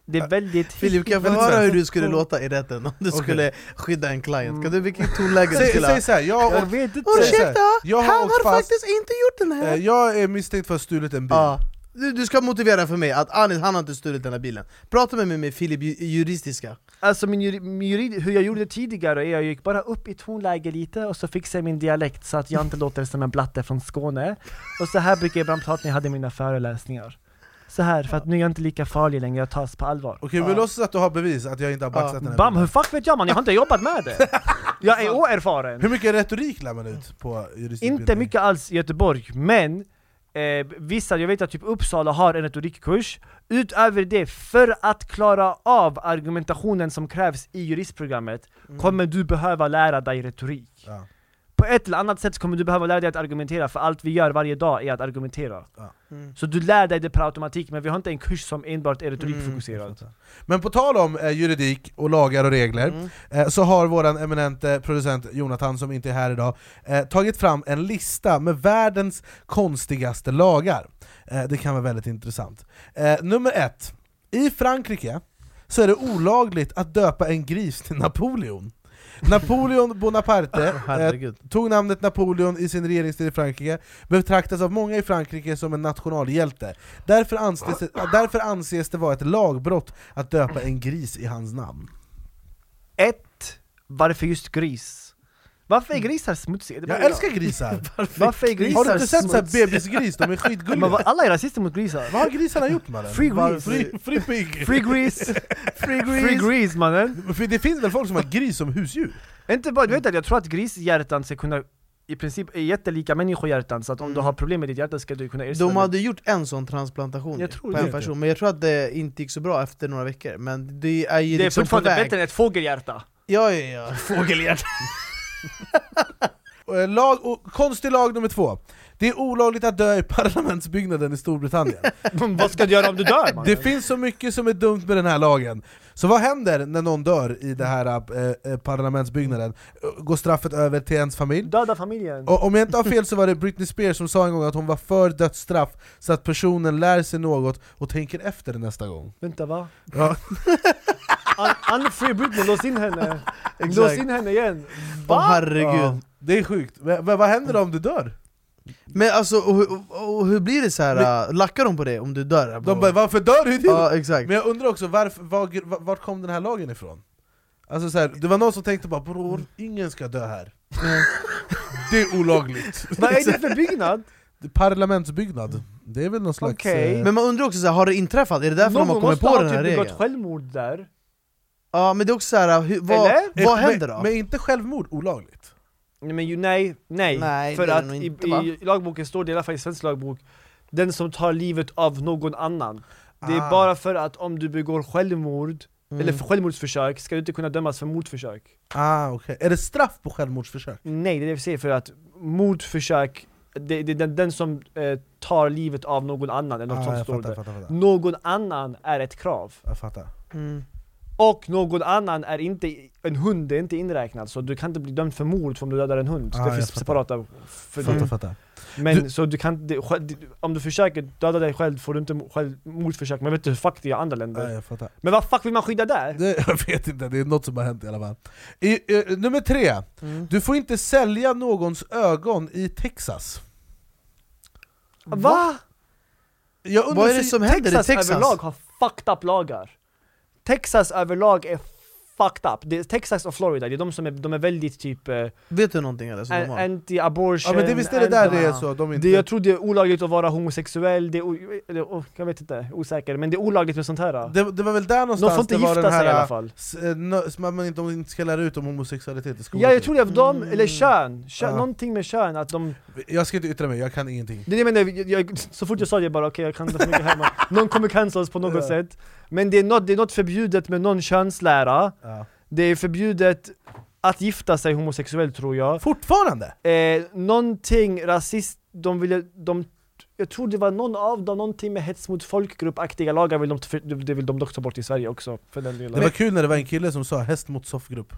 Det är väldigt Filip kan jag få höra hur du skulle låta i rätten om du Okej. skulle skydda en client? Kan du, vilket tonläge du Säg, skulle ha? säg såhär, jag, Jag vet inte Säg så här, Ursäkta, jag har han har fast. faktiskt inte gjort den här! eh, jag är misstänkt för att ha stulit en bil Ja. Du, du ska motivera för mig att Anis, han har inte stulit den här bilen Prata med mig med Filip ju- juristiska Alltså min, juri- min jurid, hur jag gjorde tidigare, är jag gick bara upp i tonläge lite och så fixade jag min dialekt så att jag inte låter som en blatte från Skåne Och så här brukar jag ibland prata när jag hade mina föreläsningar Så här, för att nu är jag inte lika farlig längre, jag tas på allvar Okej, vi låtsas att du har bevis att jag inte har baxat den här Bam, hur fuck vet jag man? Jag har inte jobbat med det! Jag är oerfaren! Hur mycket retorik lär man ut på juristutbildning? Inte mycket alls i Göteborg, men eh, vissa, jag vet att typ Uppsala har en retorikkurs. Utöver det, för att klara av argumentationen som krävs i juristprogrammet kommer du behöva lära dig retorik. Ja. På ett eller annat sätt kommer du behöva lära dig att argumentera, för allt vi gör varje dag är att argumentera Ja. Mm. Så du lär dig det per automatik, men vi har inte en kurs som enbart är retorikfokuserad Men på tal om eh, juridik och lagar och regler, Mm. eh, så har våran eminente producent Jonathan, som inte är här idag, eh, tagit fram en lista med världens konstigaste lagar. Eh, det kan vara väldigt intressant. Eh, nummer ett. I Frankrike så är det olagligt att döpa en gris till Napoleon. Napoleon Bonaparte eh, tog namnet Napoleon i sin regeringstid i Frankrike, betraktas av många i Frankrike som en nationalhjälte. Därför anses, det, därför anses det vara ett lagbrott att döpa en gris i hans namn. Ett, varför just gris? Varför är grisar smutsiga? Jag älskar grisar! Varför är grisar Har du inte sett såhär bebisgris? De är Men skitgulliga! vad- alla är rasister mot grisar. Vad har grisarna gjort mannen? Free gris. Free, free pig! Free grease! Free Free grease mannen! För det finns väl folk som har gris som husdjur? Inte bara, du vet att jag tror att grishjärtan ska kunna i princip är jättelika människohjärtan, så att om du har problem med ditt hjärta ska du kunna ersätta De det. hade gjort en sån transplantation Jag på en person, men jag tror att det inte gick så bra efter några veckor Men det är ju Det är liksom fortfarande bättre än ett fågelhjärta! Ja ja ja, fågelhjärta Lag, och, konstig lag nummer två. Det är olagligt att dö i parlamentsbyggnaden i Storbritannien. Vad ska du göra om du dör mannen? Det finns så mycket som är dumt med den här lagen. Så vad händer när någon dör i den här eh, eh, parlamentsbyggnaden? Eh, Går straffet över till ens familj? Döda familjen! Och om jag inte har fel så var det Britney Spears som sa en gång att hon var för dödsstraff så att personen lär sig något och tänker efter nästa gång. Vänta va? Ja. Un- Unfree Britney, lås in henne! Lås in henne igen! Åh herregud Ja, det är sjukt. Men, men vad händer då om du dör? Men alltså, och, och, och hur blir det så här? äh, lackar de på det om du dör? De bara 'Varför dör du?' Ja exakt Men jag undrar också, varför, var, vart kom den här lagen ifrån? Alltså så här, det var någon som tänkte bara 'Bror, ingen ska dö här' Det är olagligt Vad är det för byggnad? Parlamentsbyggnad, det är väl någon slags... Okej. eh, Men man undrar också så här, har det inträffat? Är det därför de har kommit på den här typ begått regeln? självmord där Ja men det är också så här, hur, vad, Eller? vad händer då? Men inte självmord olagligt? Nej men ju, nej, nej, Nej, för är att i, inte, i lagboken står det, i alla fall i svensk lagbok Den som tar livet av någon annan Det är Ah. bara för att om du begår självmord, Mm. eller för självmordsförsök, ska du inte kunna dömas för mordförsök Ah, okej. Är det straff på självmordsförsök? Nej, det är det vi säger för att mordförsök, det, det är den, den som eh, tar livet av någon annan, eller något Ah, sånt står fattar, det fattar, fattar. Någon annan är ett krav Jag fattar. Mm. Och någon annan är inte, en hund är inte inräknad, så du kan inte bli dömd för mord om du dödar en hund. Ah, det finns fattar. separata för Fattar, det. fattar. Men så du kan själv- om du försöker döda dig själv får du inte själv mordförsök, men jag vet inte hur fuck det är i andra länder. Nej, jag fattar. Men vad fuck vill man skydda där? Det, jag vet inte, det är något som har hänt i alla fall. I, eh, nummer tre, Mm. du får inte sälja någons ögon i Texas. Va? Jag undrar Vad är det som händer i Texas, Texas? överlag har fucked up lagar. Texas överlag är fucked up. Det Texas och Florida, det är de som är, de är väldigt typ eh, Vet du någonting eller? Som de har? anti-abortion, Ja men det visst är det där det är så, de inte... Det, jag tror det är olagligt att vara homosexuell, det är, o- eller, oh, jag vet inte, osäker, men det är olagligt med sånt här. det, det var väl där någonstans de får inte det var gifta den sig här, i alla fall. s- eh, man inte, de inte ska lära ut om homosexualitet i skolan. Ja jag tror det de, eller kön, kön Ja. någonting med kön, att de Jag ska inte yttra mig, jag kan ingenting. Det jag menar, jag, jag, så fort jag sa det jag bara okej jag kan inte så mycket hemma Någon kommer cancels på något sätt Men det är, något, det är något förbjudet med någon könslära Ja. Det är förbjudet att gifta sig homosexuell tror jag Fortfarande? eh, Någonting rasist, de ville, de jag tror det var någon av dem, någonting med hets mot folkgruppaktiga lagar vill de, det vill de dock ta bort i Sverige också för den delen Det var kul när det var en kille som sa häst mot soffgrupp.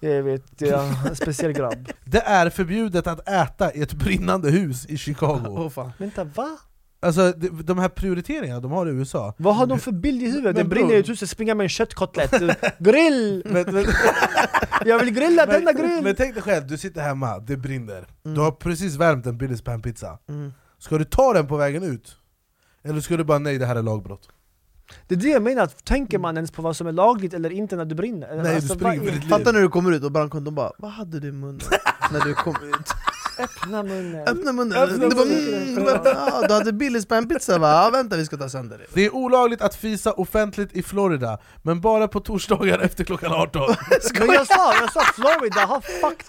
Jag vet, ja, en speciell grabb Det är förbjudet att äta i ett brinnande hus i Chicago. Åh fan Vänta va? Alltså de, de här prioriteringarna de har i USA Vad har de för bild i huvudet? Den brinner i ett hus, springa med en köttkotlett, grill! men, men, Jag vill grilla denna men, grill! men tänk dig själv, du sitter hemma, det brinner Du har precis värmt en Billys panpizza Mm. Ska du ta den på vägen ut? Eller ska du bara nej det här är lagbrott? Det är det jag menar, tänker man ens på vad som är lagligt eller inte när du brinner? Nej, alltså, du springer vad Fatta när du kommer ut och brandkåren bara 'Vad hade du i munnen?' när du kom ut Öppna munnen! Öppna munnen, Öppna du bara munnen. mm, du, bara, ja, du hade Billys panpizza va? Ja, vänta vi ska ta sönder det Det är olagligt att fisa offentligt i Florida, men bara på torsdagar efter klockan 18 Men jag sa, jag sa Florida har fucked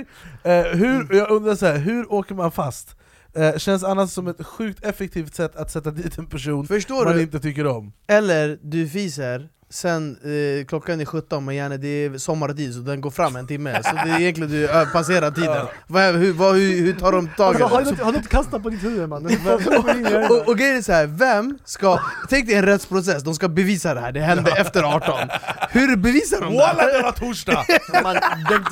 up! eh, hur, Jag undrar så här, hur åker man fast? Eh, känns annars som ett sjukt effektivt sätt att sätta dit en person Förstår man du? inte tycker om Eller du fiser, sen eh, klockan är 17 men gärna det är sommartid så den går fram en timme Så det är egentligen du ö, passerar tiden vad, hur, vad, hur, hur tar de tag i Alltså, har, det? du inte, har du inte kastat på ditt huvud mannen? Och, och grejen är så här, vem ska, tänk dig en rättsprocess, de ska bevisa det här, det hände efter 18 Hur bevisar de Walla det? det var torsdag! Man, den,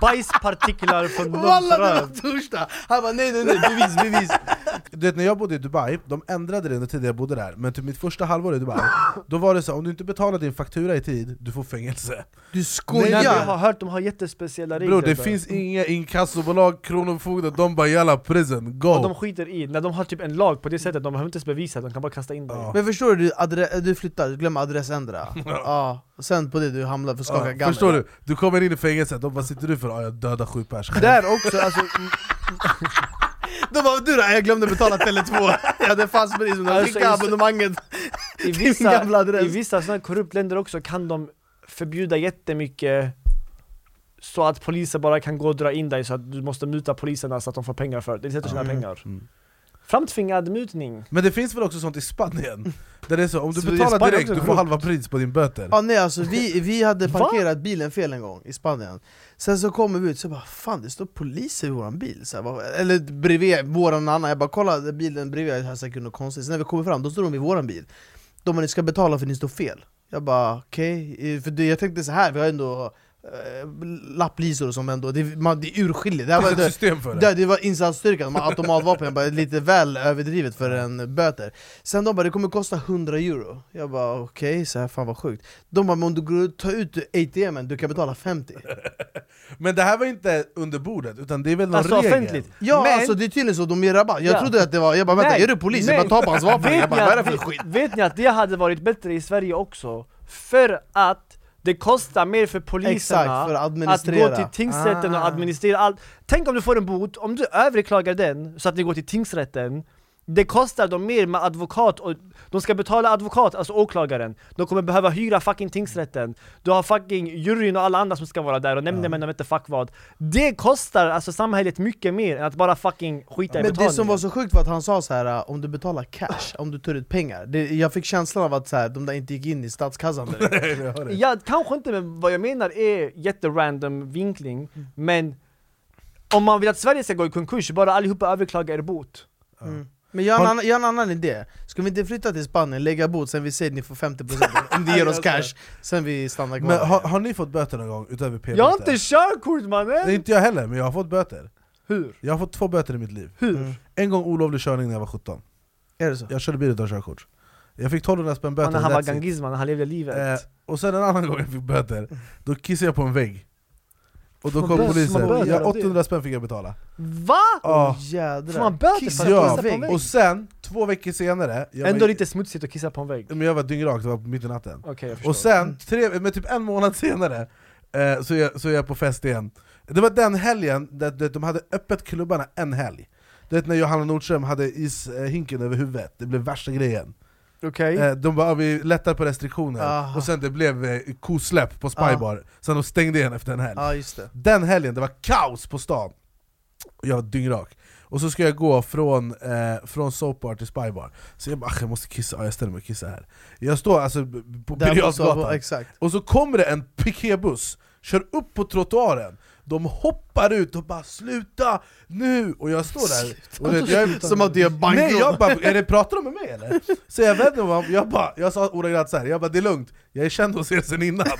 bajspartiklar från någons Walla det var röv torsdag! Han bara nej nej nej, bevis bevis Du vet när jag bodde i Dubai, de ändrade det under tiden jag bodde där Men till mitt första halvår i Dubai, då var det så om du inte betalar din faktura i tid, du får fängelse Du Jag skojar! har hört de har jättespeciella regler Bror det finns inga inkassobolag, kronofogden, de bara jalla prison, go! Och de skiter i, när de har typ en lag på det sättet, de behöver inte ens bevisa, de kan bara kasta in dig Ja. Men förstår du, adre, du flyttar, glömmer adressändra Ja, Sen på det du hamnar för skaka Ja, gammel förstår du? Du kommer in i fängelset, de bara 'sitter du för?' Ja, jag dödar sju pers Där också, alltså, De bara du då? Jag glömde betala Tele2 Jag hade fast pris, men de Alltså, skickade abonnemanget i vissa, gamla adress. i vissa sådana korrupt länder också kan de förbjuda jättemycket så att polisen bara kan gå och dra in dig så att du måste muta poliserna så att de får pengar för det. Det är ett sätt att tjäna pengar. Mm. Framtvingad mutning. Men det finns väl också sånt i Spanien? Där det är så, om du Så betalar direkt, du får halva pris på din böter. Ja nej alltså vi, vi hade Va? parkerat bilen fel en gång i Spanien. Sen så kommer vi ut, så bara fan det står poliser i våran bil. Så här, Eller bredvid våran annan, jag bara kolla bilen bredvid, jag här säkert något konstigt. Sen när vi kommer fram, då står de i våran bil. De bara ni ska betala för ni står fel. Jag bara okej, eh, för det, jag tänkte så här vi har ändå lapplisor som ändå, det, man, det är urskilligt det, här var, det, system för det det, det var insatsstyrkan, de automatvapen, jag bara, lite väl överdrivet för en böter Sen de bara, det kommer kosta 100 euro Jag bara okej, så här, fan vad sjukt De bara, men om du går tar ut ATMen, du kan betala 50 Men det här var inte under bordet, utan det är väl någon Alltså regel? offentligt. Ja Men- alltså det är tydligen så, de ger rabatt Jag Ja. trodde att det var, jag bara vänta, Nej, är du polis? Jag men- bara ta på hans vapen, Vet jag bara ni vad är det för skit? Vet ni att det hade varit bättre i Sverige också? För att det kostar mer för poliserna Exakt, för att att gå till tingsrätten och Ah. administrera allt. Tänk om du får en bot, om du överklagar den så att ni går till tingsrätten det kostar dem mer med advokat och de ska betala advokat, alltså åklagaren. De kommer behöva hyra fucking tingsrätten. Du har fucking juryn och alla andra som ska vara där och nämndemän och vet inte fuck vad. Det kostar alltså samhället mycket mer än att bara fucking skita i Men betalningen det som var så sjukt var att han sa så här äh, om du betalar cash, om du tar ut pengar. Det, Jag fick känslan av att så här, de där inte gick in i statskassan Ja, kanske inte, men vad jag menar är jätterandom vinkling, Mm. men om man vill att Sverige ska gå i konkurs, bara allihopa överklaga er bot. Mm. Men jag har, en Har- annan, jag har en annan idé, ska vi inte flytta till Spanien, lägga bot, sen vi säger att ni får 50% om ni ger oss cash, sen vi stannar kvar Men har, har ni fått böter någon gång utöver p-böter? Jag har inte körkort mannen! inte jag heller, men jag har fått böter Hur? Jag har fått två böter i mitt liv Hur? Mm. En gång olovlig körning när jag var 17 Är det så? Jag körde bil utan körkort Jag fick 1200 spänn böter, han var that's it. gangizman, han levde livet. Eh, och sen en annan gång jag fick böter, då kissade jag på en vägg Och då kom polisen, ja, av det? 800 spänn fick jag betala Va? Ja. Jädrar. Får man böter Kissa för att Ja, kissa på en vägg? och sen, två veckor senare jag Ändå var, lite smutsigt att kissa på en vägg. men jag var dyngrak, det var på mitt i natten Okej, jag förstår. Och sen, tre, men typ en månad senare, eh, så, är jag, så är jag på fest igen Det var den helgen där, där de hade öppet klubbarna en helg Du vet när Johanna Nordström hade ishinken över huvudet, det blev värsta grejen Okej. eh, De bara, vi lättar på restriktioner, Aha. och sen det blev eh, kosläpp på Spybar, sen de stängde igen efter en helg. Det. Den helgen, det var kaos på stan. Jag var dyngrak. Och så ska jag gå från, eh, från soapbar till spybar. Så jag bara, "Ah, jag måste kissa, ja, jag ställer mig och kissar här. Jag står alltså på Birger och så kommer det en piketbuss, kör upp på trottoaren De hoppar ut och bara 'sluta nu' och jag står där och vet, jag är, Som att du är bankrån Nej jag bara, är det, pratar de med mig eller? Så jag vet inte jag bara, jag sa ordagrant såhär, jag bara 'det är lugnt, jag är känd hos er sen innan'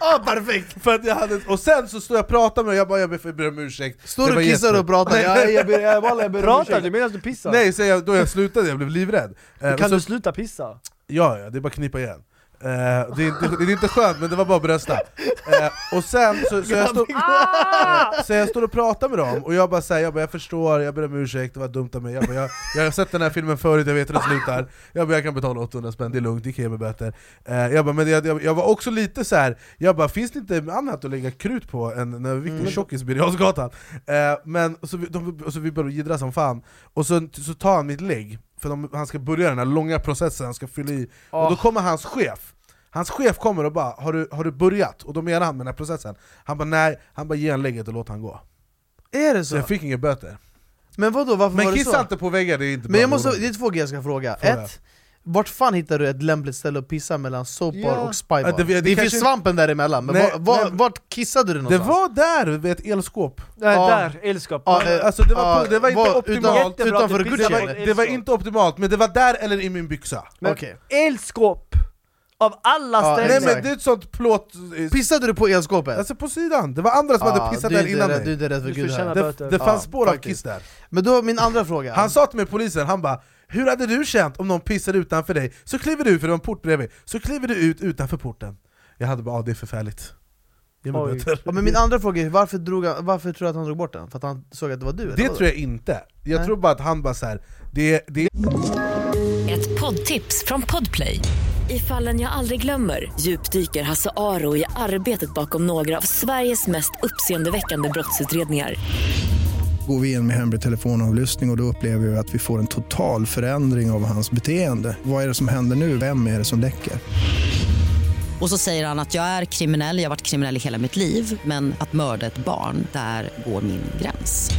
Ja perfekt! För att jag hade, och sen så står jag och pratar med och jag bara jag ber, om ursäkt Står Det du och kissar och pratar? Jag, jag, ber- jag, wallah, jag ber om Pratar ursäkt. du medan du pissar? Nej, säger jag, då jag slutade, jag blev livrädd eh, Kan så, du sluta pissa? Ja, ja, det är bara att knipa igen eh, det, är inte, det är inte skönt men det var bara att brösta eh, Och sen, så, så, jag står, eh, så jag står och pratar med dem, och jag bara säger jag, bara, jag förstår, jag ber om ursäkt, det var dumt av mig jag, bara, jag, jag har sett den här filmen förut, jag vet hur det slutar Jag bara, jag kan betala 800 spänn, det är lugnt, det kan mig böter eh, jag, bara, men jag, jag, jag var också lite så här. jag bara, finns det inte annat att lägga krut på än en riktig Mm. tjockis Birger Jarlsgatan? Eh, men så vi, de, så vi började jiddra som fan, och så, så tar han mitt lägg, för de, han ska börja den här långa processen, han ska fylla i, och då kommer hans chef Hans chef kommer och bara har du, 'Har du börjat?' Och då menar han med den här processen Han bara 'Nej' han bara 'Ge han lägget och låt han gå' Är det Så så? jag fick inga böter Men vadå, varför Men var det kissa så? inte på väggar, det är inte Men jag måste, det är två grejer jag ska fråga. Fråga. Ett, vart fan hittar du ett lämpligt ställe att pissa mellan soapbar Ja. och spybar? Ja, det- det, det finns inte- svampen däremellan, men Nej, var, var, men- vart kissade du Det någonstans? var där, vid ett elskåp Nej, Ja. där, elskap. Ja, eh, Alltså det var, på, det var inte var optimalt utan- utanför Gucci det, var, det var elskåp. inte optimalt, men det var där eller i min byxa Men Okej. elskåp! Av alla ställen! Nej men det är ett sånt plåt... Pissade du på elskåpet? Alltså på sidan, det var andra som hade Ah, pissat där innan rädd- Du är mig rädd för Du gud här. Det, det fanns spår av kiss där Men då min andra fråga Han sa till mig polisen, han bara Hur hade du känt om någon pissade utanför dig? Så kliver du ut, för det var en port bredvid, så kliver du ut utanför porten Jag hade bara, ah, det är förfärligt Ge mig Oj. böter ja, men min andra fråga är, varför, drog han, varför tror du att han drog bort den? För att han såg att det var du? eller Det vadå? tror jag inte, jag Nej. tror bara att han bara så här, det, det Ett poddtips från Podplay. I fallen jag aldrig glömmer djupdyker Hasse Aro i arbetet bakom några av Sveriges mest uppseendeväckande brottsutredningar. Går vi in med hemlig telefonavlyssning och, och då upplever vi att vi får en total förändring av hans beteende. Vad är det som händer nu? Vem är det som läcker? Och så säger han att jag är kriminell, jag har varit kriminell i hela mitt liv men att mörda ett barn, där går min gräns.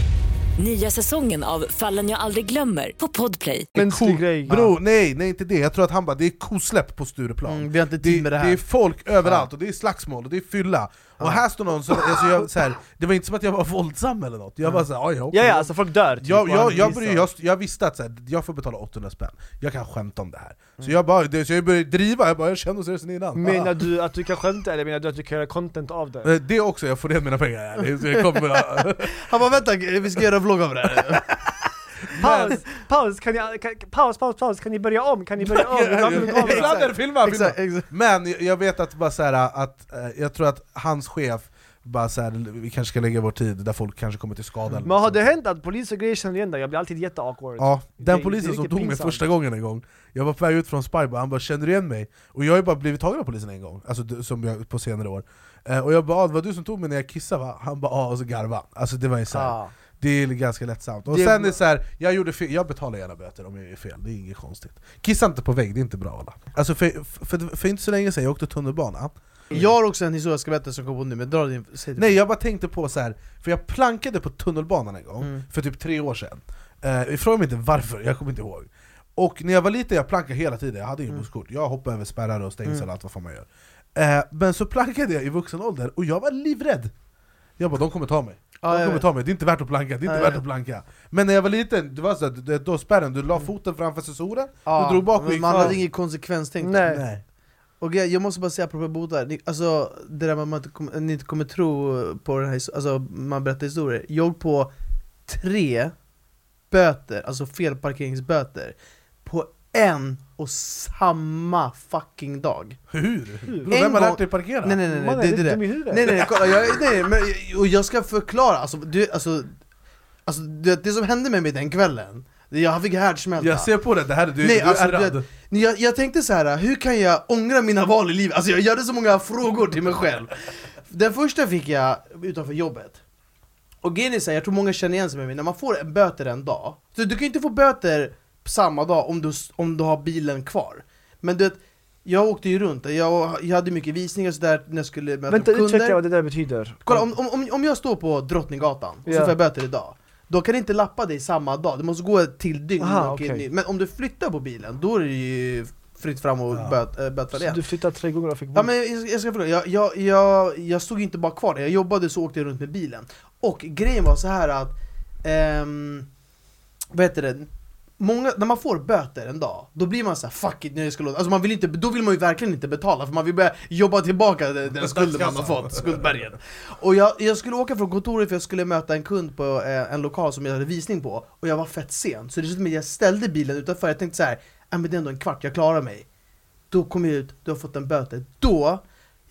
Nya säsongen av Fallen jag aldrig glömmer på Podplay. Mänsklig grej. Bro, nej, nej inte det. Jag tror att han bara, det är kosläpp på Stureplan. Mm, vi har inte tid med det här. Det är folk överallt, och det är slagsmål, och det är fylla. Och här står någon som, alltså jag, så här, det var inte som att jag var våldsam eller något, jag var såhär. Ja, ja, alltså folk dör typ, jag, jag, jag, började, jag, jag visste att så här, jag får betala 800 spänn, jag kan skämta om det här. Så jag bara, det, så jag började driva, jag bara, jag kände oss redan innan. Menar du att du kan skämta eller menar du att du kan göra content av det? Eh, Det också, jag får ner mina pengar jag kommer, Han bara vänta, vi ska göra en vlogg av det här. Paus, paus, kan jag, kan, paus, paus, paus, kan ni börja om? Kan ni börja om? Det filma, filma. Exakt, exakt. Men jag- vet att, bara så här, att eh, jag tror att hans chef bara så här, vi kanske ska lägga vår tid där folk kanske kommer till skada eller Men har det hänt att polis och grejer känner igen dig? Jag blir alltid jätteawkward Ja, Det- den det polisen som riktigt tog mig pinsamt. första gången en gång Jag var på väg ut från Spybar, han bara 'Känner du igen mig?' Och jag har ju bara blivit tagen av polisen en gång, alltså som jag, på senare år eh, Och jag bara ah, 'Det var du som tog mig när jag kissade va?' Han bara 'Ja' och så garva Alltså det var ju såhär, Ah. Det är ganska lättsamt. Och Det- sen är det så här, jag gjorde fel, jag betalar gärna böter om jag gör fel, det är inget konstigt. Kissa inte på vägg, det är inte bra alla Alltså för, för, för inte så länge sedan, jag åkte tunnelbana. Jag har också en historia jag ska berätta som kom på nu, men dra din... Säg Nej jag bara tänkte på så här, för jag plankade på tunnelbanan en gång, Mm. för typ tre år sedan. Eh, Fråga mig inte varför, jag kommer inte ihåg. Och när jag var liten, jag plankade hela tiden, jag hade ju Mm. busskort. Jag hoppade över spärrar och stängsel Mm. och allt vad fan man gör. Eh, Men så plankade jag i vuxen ålder, och jag var livrädd Jag bara, de kommer ta mig. De jag kommer ta mig, det är inte värt att planka, det är inte jag värt att planka. Men när jag var liten, det var så att, du- då spärren, du la foten framför sensoren, Ja, du drog bak och men gick man hade inget konsekvenstänk. Nej. Nej. Och jag, jag måste bara säga apropå båtar, ni- alltså det där med att man inte kommer, ni inte kommer tro på den här alltså man berättar historier. Jag på tre böter, alltså felparkeringsböter På en och samma fucking dag Hur? Hur? Bro, En vem har gång- lärt dig parkera? Nej nej nej, Man nej är det, det, det. Nej nej, nej kolla, jag, nej, men, och jag ska förklara, alltså, du, alltså, alltså det, det som hände med mig den kvällen det- Jag fick härdsmälta Jag ser på det, det här, du, Nej, du alltså, är vet, jag, jag tänkte så här, hur kan jag ångra mina val i livet? Alltså jag hade så många frågor till mig själv Den första fick jag utanför jobbet Och grejen är så här, jag tror många känner igen sig med mig, när man får en böter en dag så Du kan ju inte få böter samma dag om du, om du har bilen kvar. Men du vet, jag åkte ju runt, jag, jag hade mycket visningar sådär när jag skulle möta Vänta, kunder. utveckla vad det där betyder Kolla, om, om- om, om jag står på Drottninggatan och så får jag böter idag Då kan det inte lappa dig samma dag, det måste gå ett till dygn Aha, ny. Men om du flyttar på bilen, då är det ju fritt fram och Ja. böt, äh, bötfälla Så igen du flyttade tre gånger och fick Ja men jag, jag ska förklara, jag, jag, jag, jag stod inte bara kvar där, jag jobbade så åkte jag runt med bilen. Och grejen var så här att, ehm, vad heter det? Många, när man får böter en dag, då blir man så här, fuck it, ska jag låta. Alltså man vill inte, då vill man ju verkligen inte betala för man vill börja jobba tillbaka den, den skulden man har fått, skuldbergen Och jag, jag skulle åka från kontoret för jag skulle möta en kund på eh, en lokal som jag hade visning på Och jag var fett sen, så det slutade med att jag ställde bilen utanför, jag tänkte så här, "Ja, men det är ändå en kvart, jag klarar mig. Då kom jag ut, du har fått en böter, då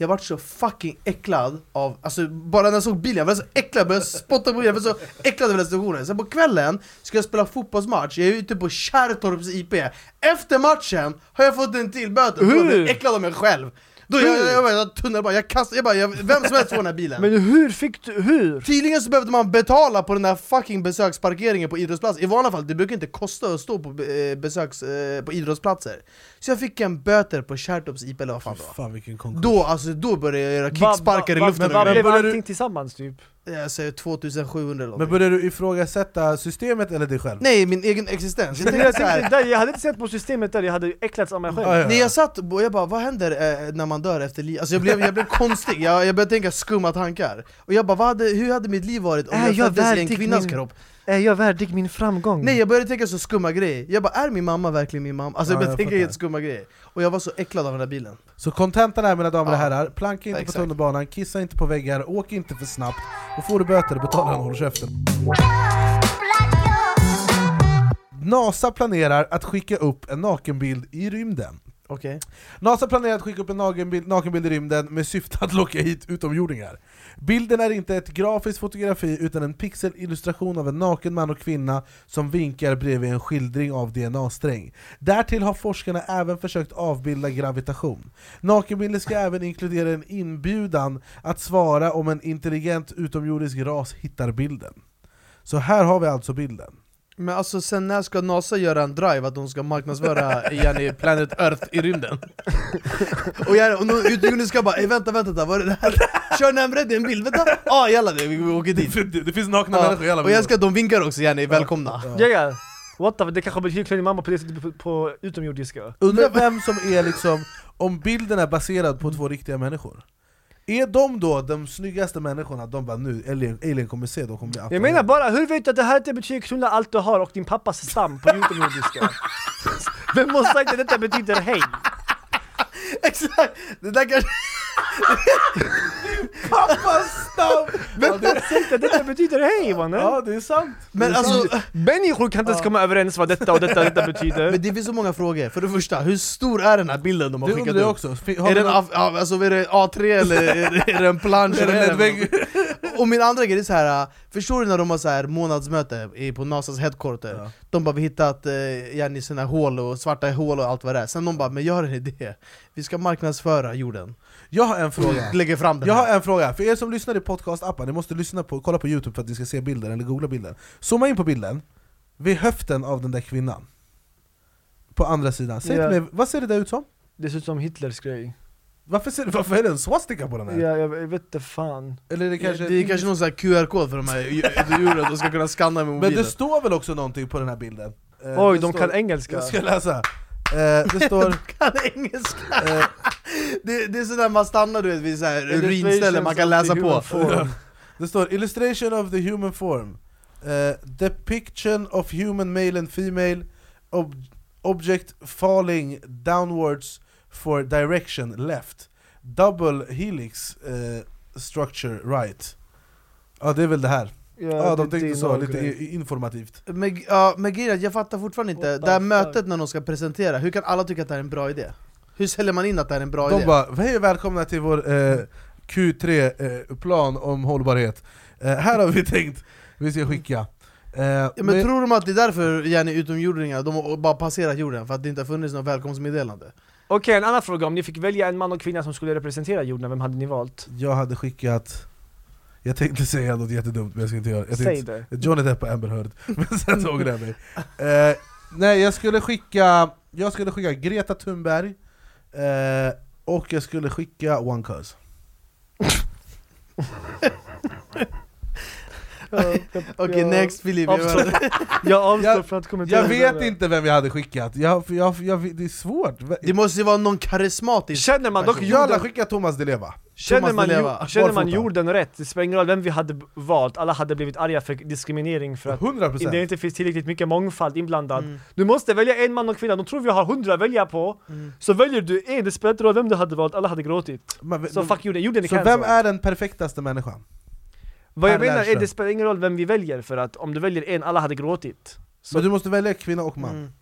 jag vart så fucking äcklad av, alltså bara när jag såg bilen, jag var så äcklad, jag började spotta på bilen, jag var så äcklad över den situationen. Sen på kvällen ska jag spela fotbollsmatch, jag är ute på Kärrtorps IP Efter matchen har jag fått en till böter, jag blev äcklad av mig själv Då jag, jag, jag, jag, tunnelbana, jag kastade, jag bara, jag, vem som helst får den här bilen. Men hur fick du, hur? Tydligen så behövde man betala på den där fucking besöksparkeringen på idrottsplatser I vanliga fall, det brukar inte kosta att stå på eh, besöks, eh, på idrottsplatser. Så jag fick en böter på Kärrtorps IP eller vad fan det. var Fan vilken konkurs. Då, alltså, då började jag göra Va- kicksparkar i va- luften Men vad blev allting tillsammans typ? Jag säger 2700 eller Men började du ifrågasätta systemet eller dig själv? Nej, min egen existens Jag Jag, där, jag hade inte sett på systemet där, jag hade äcklats av mig själv Ja, ja. när jag satt och jag bara, vad händer eh, när man dör efter liv? Alltså jag blev, jag blev konstig, jag, jag började tänka skumma tankar Och jag bara, vad hade, hur hade mitt liv varit om Är jag jag föddes i en kvinnas min- kropp? Är jag värdig min framgång? Nej jag började tänka så skumma grejer, jag bara, är min mamma verkligen min mamma? Alltså jag Ja, började jag tänka helt skumma grejer Och jag var så äcklad av den där bilen Så kontentan är mina damer och Ja. herrar, planka inte Exakt. på tunnelbanan, kissa inte på väggar, åk inte för snabbt och får du böter, betala den och håll käften. NASA planerar att skicka upp en nakenbild i rymden. Okay. NASA planerar att skicka upp en nakenbild, nakenbild i rymden med syfte att locka hit utomjordingar. Bilden är inte ett grafiskt fotografi utan en pixelillustration av en naken man och kvinna som vinkar bredvid en skildring av DNA-sträng. Därtill har forskarna även försökt avbilda gravitation. Nakenbilden ska även inkludera en inbjudan att svara om en intelligent utomjordisk ras hittar bilden. Så här har vi alltså bilden. Men alltså sen när ska NASA göra en drive att de ska marknadsföra Jenny Planet Earth i rymden? och, jag, och någon utomjording ska bara "Ey, vänta vänta, vänta, vad är det där? Kör närmare, det är en bild, vänta! Ah jalla det, vi vi åker dit! Det, det finns nakna Ja, människor i alla och jag ska, de vinkar också Jenny, välkomna! Ja, ja. What the, det kanske betyder klädd mamma på, det, sättet på, på utomjordiska. Undrar vem som är liksom, om bilden är baserad på två riktiga människor Är de då de snyggaste människorna, de bara nu, alien, alien kommer se, de kommer bli Jag menar bara, hur vet du att det här inte betyder knulla allt du har och din pappas stam på utomjordiska? Vem måste säga att detta betyder hej? Exakt! Det där kanske... Pappas har sagt att detta betyder hej mannen? Ja det är sant! Men det är alltså, sant. Människor kan inte ens komma överens vad detta och detta och detta betyder. men det finns så många frågor. För det första, hur stor är den här bilden de har det skickat ut? också, har Är vi det, en, någon- A- ja, alltså, är det A3 eller är det, en plansch? Är det eller är? Och min andra grej är så här. förstår du när de har så här månadsmöte på Nasas headquarter? Ja. De bara vi hittat eh, Jenny sina hål och svarta hål och allt vad det är Sen de bara, men jag har en idé Vi ska marknadsföra jorden Jag har en fråga Lägger fram den Jag har en fråga, för er som lyssnar i podcastappen, ni måste lyssna på, kolla på youtube för att ni ska se bilden, eller googla bilden Zooma in på bilden, vid höften av den där kvinnan På andra sidan, säg Ja. till mig, vad ser det där ut som? Det ser ut som Hitlers grej. Varför, ser, varför är det en swastika på den här? Ja, jag vet inte fan. Eller är det kanske... Det är kanske någon sån här QR-kod för de här djuren, de ska kunna skanna med Men mobilen det står väl också någonting på den här bilden? Eh, Oj, det de står- kan engelska. Jag ska läsa Det står... kan engelska! eh, Det, det är sådär man stannar du vet vid så här urinställen man kan läsa på. Det står 'Illustration of the human form' uh, Depiction of human male and female ob Object falling downwards for direction left. Double helix eh, structure right. Ja det är väl det här Ja, de tänkte så, lite grej. informativt Men, ja, men grejen jag fattar fortfarande inte, det här mötet när de ska presentera, hur kan alla tycka att det här är en bra idé? Hur säljer man in att det här är en bra De idé? bara 'Hej och välkomna till vår eh, Q3-plan om hållbarhet' eh, Här har vi tänkt vi ska skicka eh, Ja, men tror de att det är därför Jenny utomjordingar, de har bara passerat jorden? För att det inte har funnits något välkomstmeddelande? Okej, en annan fråga. Om ni fick välja en man och kvinna som skulle representera jorden, vem hade ni valt? Jag hade skickat Jag tänkte säga något jättedumt men jag ska inte göra jag Säg det. Johnny Depp och Amber Heard, men sen så ångrade jag mig eh, Nej jag skulle skicka Jag skulle skicka Greta Thunberg eh, Och jag skulle skicka One Cuz Okej, next Filip. Jag avstår från att kommentera Jag vet inte vem jag hade skickat, jag, jag, jag, det är svårt Det måste ju vara någon karismatisk Känner man dock person. Jag hade skickat Thomas Di Leva känner Thomas man, ju, Leva. känner man jorden rätt, det spelar ingen roll vem vi hade valt, alla hade blivit arga för diskriminering för att 100% det inte finns tillräckligt mycket mångfald inblandad. Mm. Du måste välja en man och kvinna, de tror vi har hundra att välja på, Mm. så väljer du en, det spelar inte roll vem du hade valt, alla hade gråtit. Men, Så fuck jorden, jorden är Så vem är den perfektaste människan? Vad jag menar är, det spelar ingen roll vem vi väljer för att om du väljer en, alla hade gråtit. Så Men du måste välja kvinna och man Mm.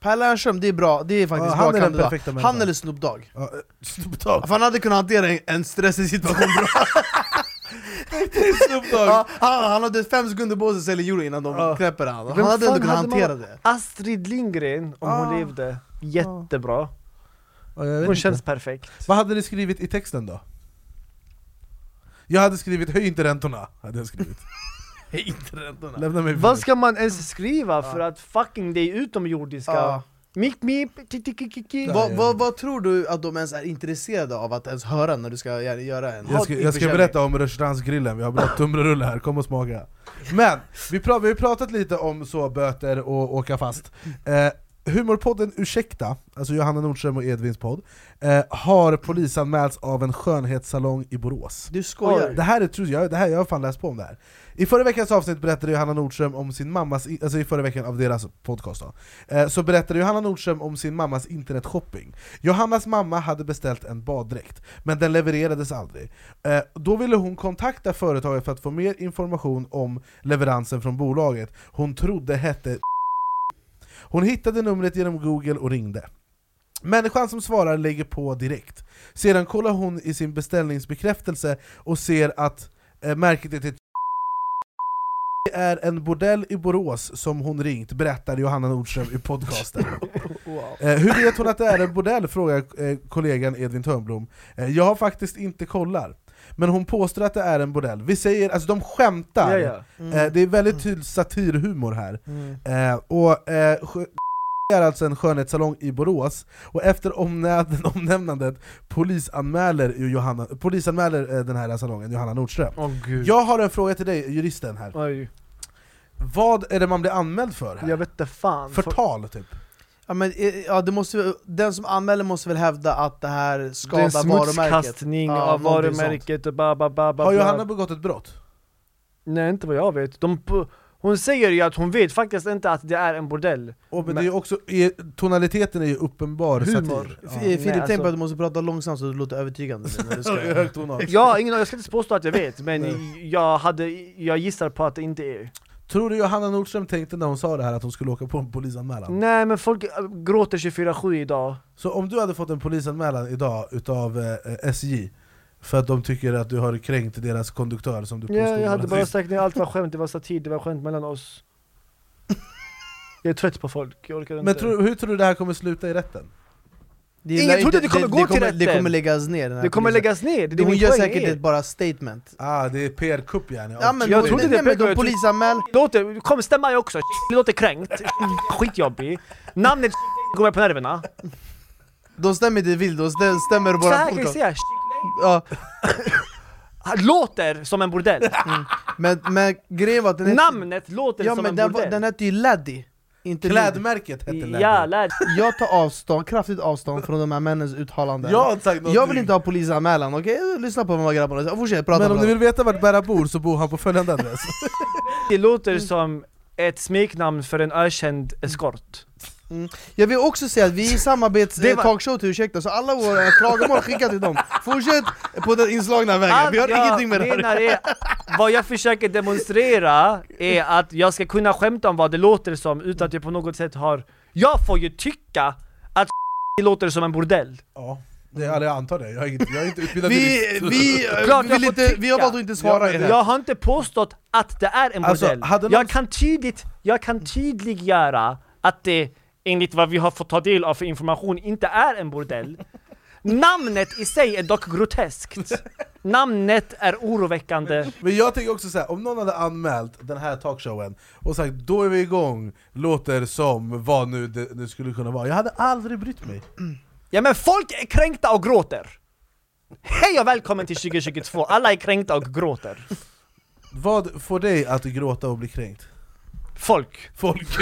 Per Lernström, det är bra, det är faktiskt Ja, bra han är den kandidat. Han eller Snoop Dogg? ja, eh, Snoop Dogg För han hade kunnat hantera en, en stressig situation bra Snoop Dogg! ja, han, han hade fem sekunder på sig att sälja euro innan de Ja. knäpper han Han hade ändå kunnat man- hantera det Astrid Lindgren, om Ah. hon levde, jättebra. Hon inte. känns perfekt. Vad hade ni skrivit i texten då? Jag hade skrivit 'höj inte räntorna' hade jag skrivit. Inte räntorna. Lämna mig Vad ska man ens skriva för att fucking det är utomjordiska? Ja. Mip mip, vad, vad, vad tror du att de ens är intresserade av att ens höra när du ska gö- göra en Jag ska, jag ska berätta om restaurangsgrillen, vi har bra tunnbrödsrulle här, kom och smaka. Men, vi, pra- vi har pratat lite om så böter och åka fast. Eh, Humorpodden Ursäkta, alltså Johanna Nordström och Edvins podd eh, Har polisanmälts av en skönhetssalong i Borås. Du skojar? Det här är true, jag, det här, jag har fan läst på om det här. I förra veckans avsnitt berättade Johanna Nordström om sin mammas, alltså i förra veckan av deras podcast då, eh, Så berättade Johanna Nordström om sin mammas internetshopping. Johannas mamma hade beställt en baddräkt, men den levererades aldrig. Eh, Då ville hon kontakta företaget för att få mer information om leveransen från bolaget. Hon trodde hette Hon hittade numret genom google och ringde Människan som svarar lägger på direkt. Sedan kollar hon i sin beställningsbekräftelse och ser att eh, märket är till det är en bordell i Borås som hon ringt, berättar Johanna Nordström i podcasten. eh, hur vet hon att det är en bordell? frågar eh, kollegan Edvin Törnblom. Eh, jag har faktiskt inte kollar. Men hon påstår att det är en bordell. Vi säger, alltså de skämtar, Ja, ja. Mm. eh, det är väldigt tydlig satirhumor här. Mm. Eh, och eh, är alltså en skönhetssalong i Borås, och efter omnä- omnämnandet polisanmäler, Johanna, polisanmäler eh, den här salongen Johanna Nordström. Åh gud. Jag har en fråga till dig, juristen här. Oj. Vad är det man blir anmäld för här? Jag vet inte fan. Förtal typ? Ja, men, eh, ja, det måste, den som anmäler måste väl hävda att det här det är en skadar varumärket? smutskastning Ja, av varumärket och ba, ba, ba, ba, Har. Johanna begått ett brott? Nej inte vad jag vet. De, hon säger ju att hon vet faktiskt inte att det är en bordell. Och, men det är också, är, tonaliteten är ju uppenbar Humor. satir. Ja. Filip, Nej, tänk på alltså- att du måste prata långsamt så det låter övertygande när du ska... Har ingen jag ska inte påstå att jag vet, men jag, hade, jag gissar på att det inte är. Tror du Johanna Nordström tänkte när hon sa det här att hon skulle åka på en polisanmälan? Nej men folk gråter 24-7 idag. Så om du hade fått en polisanmälan idag utav eh, SJ för att de tycker att du har kränkt deras konduktör som du påstod Ja, jag hade bara sagt nej, allt var skämt, det var satir, det var skämt mellan oss. Jag är trött på folk, jag orkar inte. Men tror, hur tror du det här kommer sluta i rätten? Det Ingen trodde inte- det kommer gå till kommer, Det rätten. kommer läggas ner det kommer polisen. läggas ner, det är det Hon gör säkert ett bara statement Ah, det är PR-kupp yani. Ja men, Jag trodde det de polisanmäl... Låter, kom stämma jag också, det låter kränkt, skitjobbig. Namnet går mig på nerverna. De stämmer inte vilt, de stä- stämmer bara här kan jag säga, ja, låter som en bordell. men, men grejen var att Namnet låter Ja som men en den, var, bordell. den hette ju Laddie inte. Klädmärket hette Läder. Ja, lad. Jag tar avstånd, kraftigt avstånd från de här männens uttalanden Jag har inte sagt Jag vill någonting. inte ha polisanmälan, okej? Lyssna på vad grabbarna säger, fortsätt prata Men om ni vill veta vart Berra bor så bor han på följande adress. Det låter som ett smeknamn för en ökänd eskort. Mm. Jag vill också säga att vi är i samarbets Det eh, var- till Ursäkta, så alla våra klagomål skicka till dem Fortsätt på den inslagna vägen, vi har Allt jag ingenting med det här är, vad jag försöker demonstrera är att jag ska kunna skämta om vad det låter som utan att jag på något sätt har... Jag får ju tycka att det låter som en bordell. Ja, det, jag antar det. Jag är inte, jag är inte utbildad Vi, vi, eh, Klart vi, jag inte, vi har valt att inte svara Ja, i men det här Jag har inte påstått att det är en Alltså, bordell. någon- Jag kan tydligt, jag kan tydliggöra att det enligt vad vi har fått ta del av för information inte är en bordell. Namnet i sig är dock groteskt. Namnet är oroväckande. Men jag tänker också så här, om någon hade anmält den här talkshowen och sagt då är vi igång, låter som vad nu det nu skulle kunna vara. Jag hade aldrig brytt mig. Ja men folk är kränkta och gråter! Hej och välkommen till 2022, alla är kränkta och gråter. Vad får dig att gråta och bli kränkt? Folk. Folk.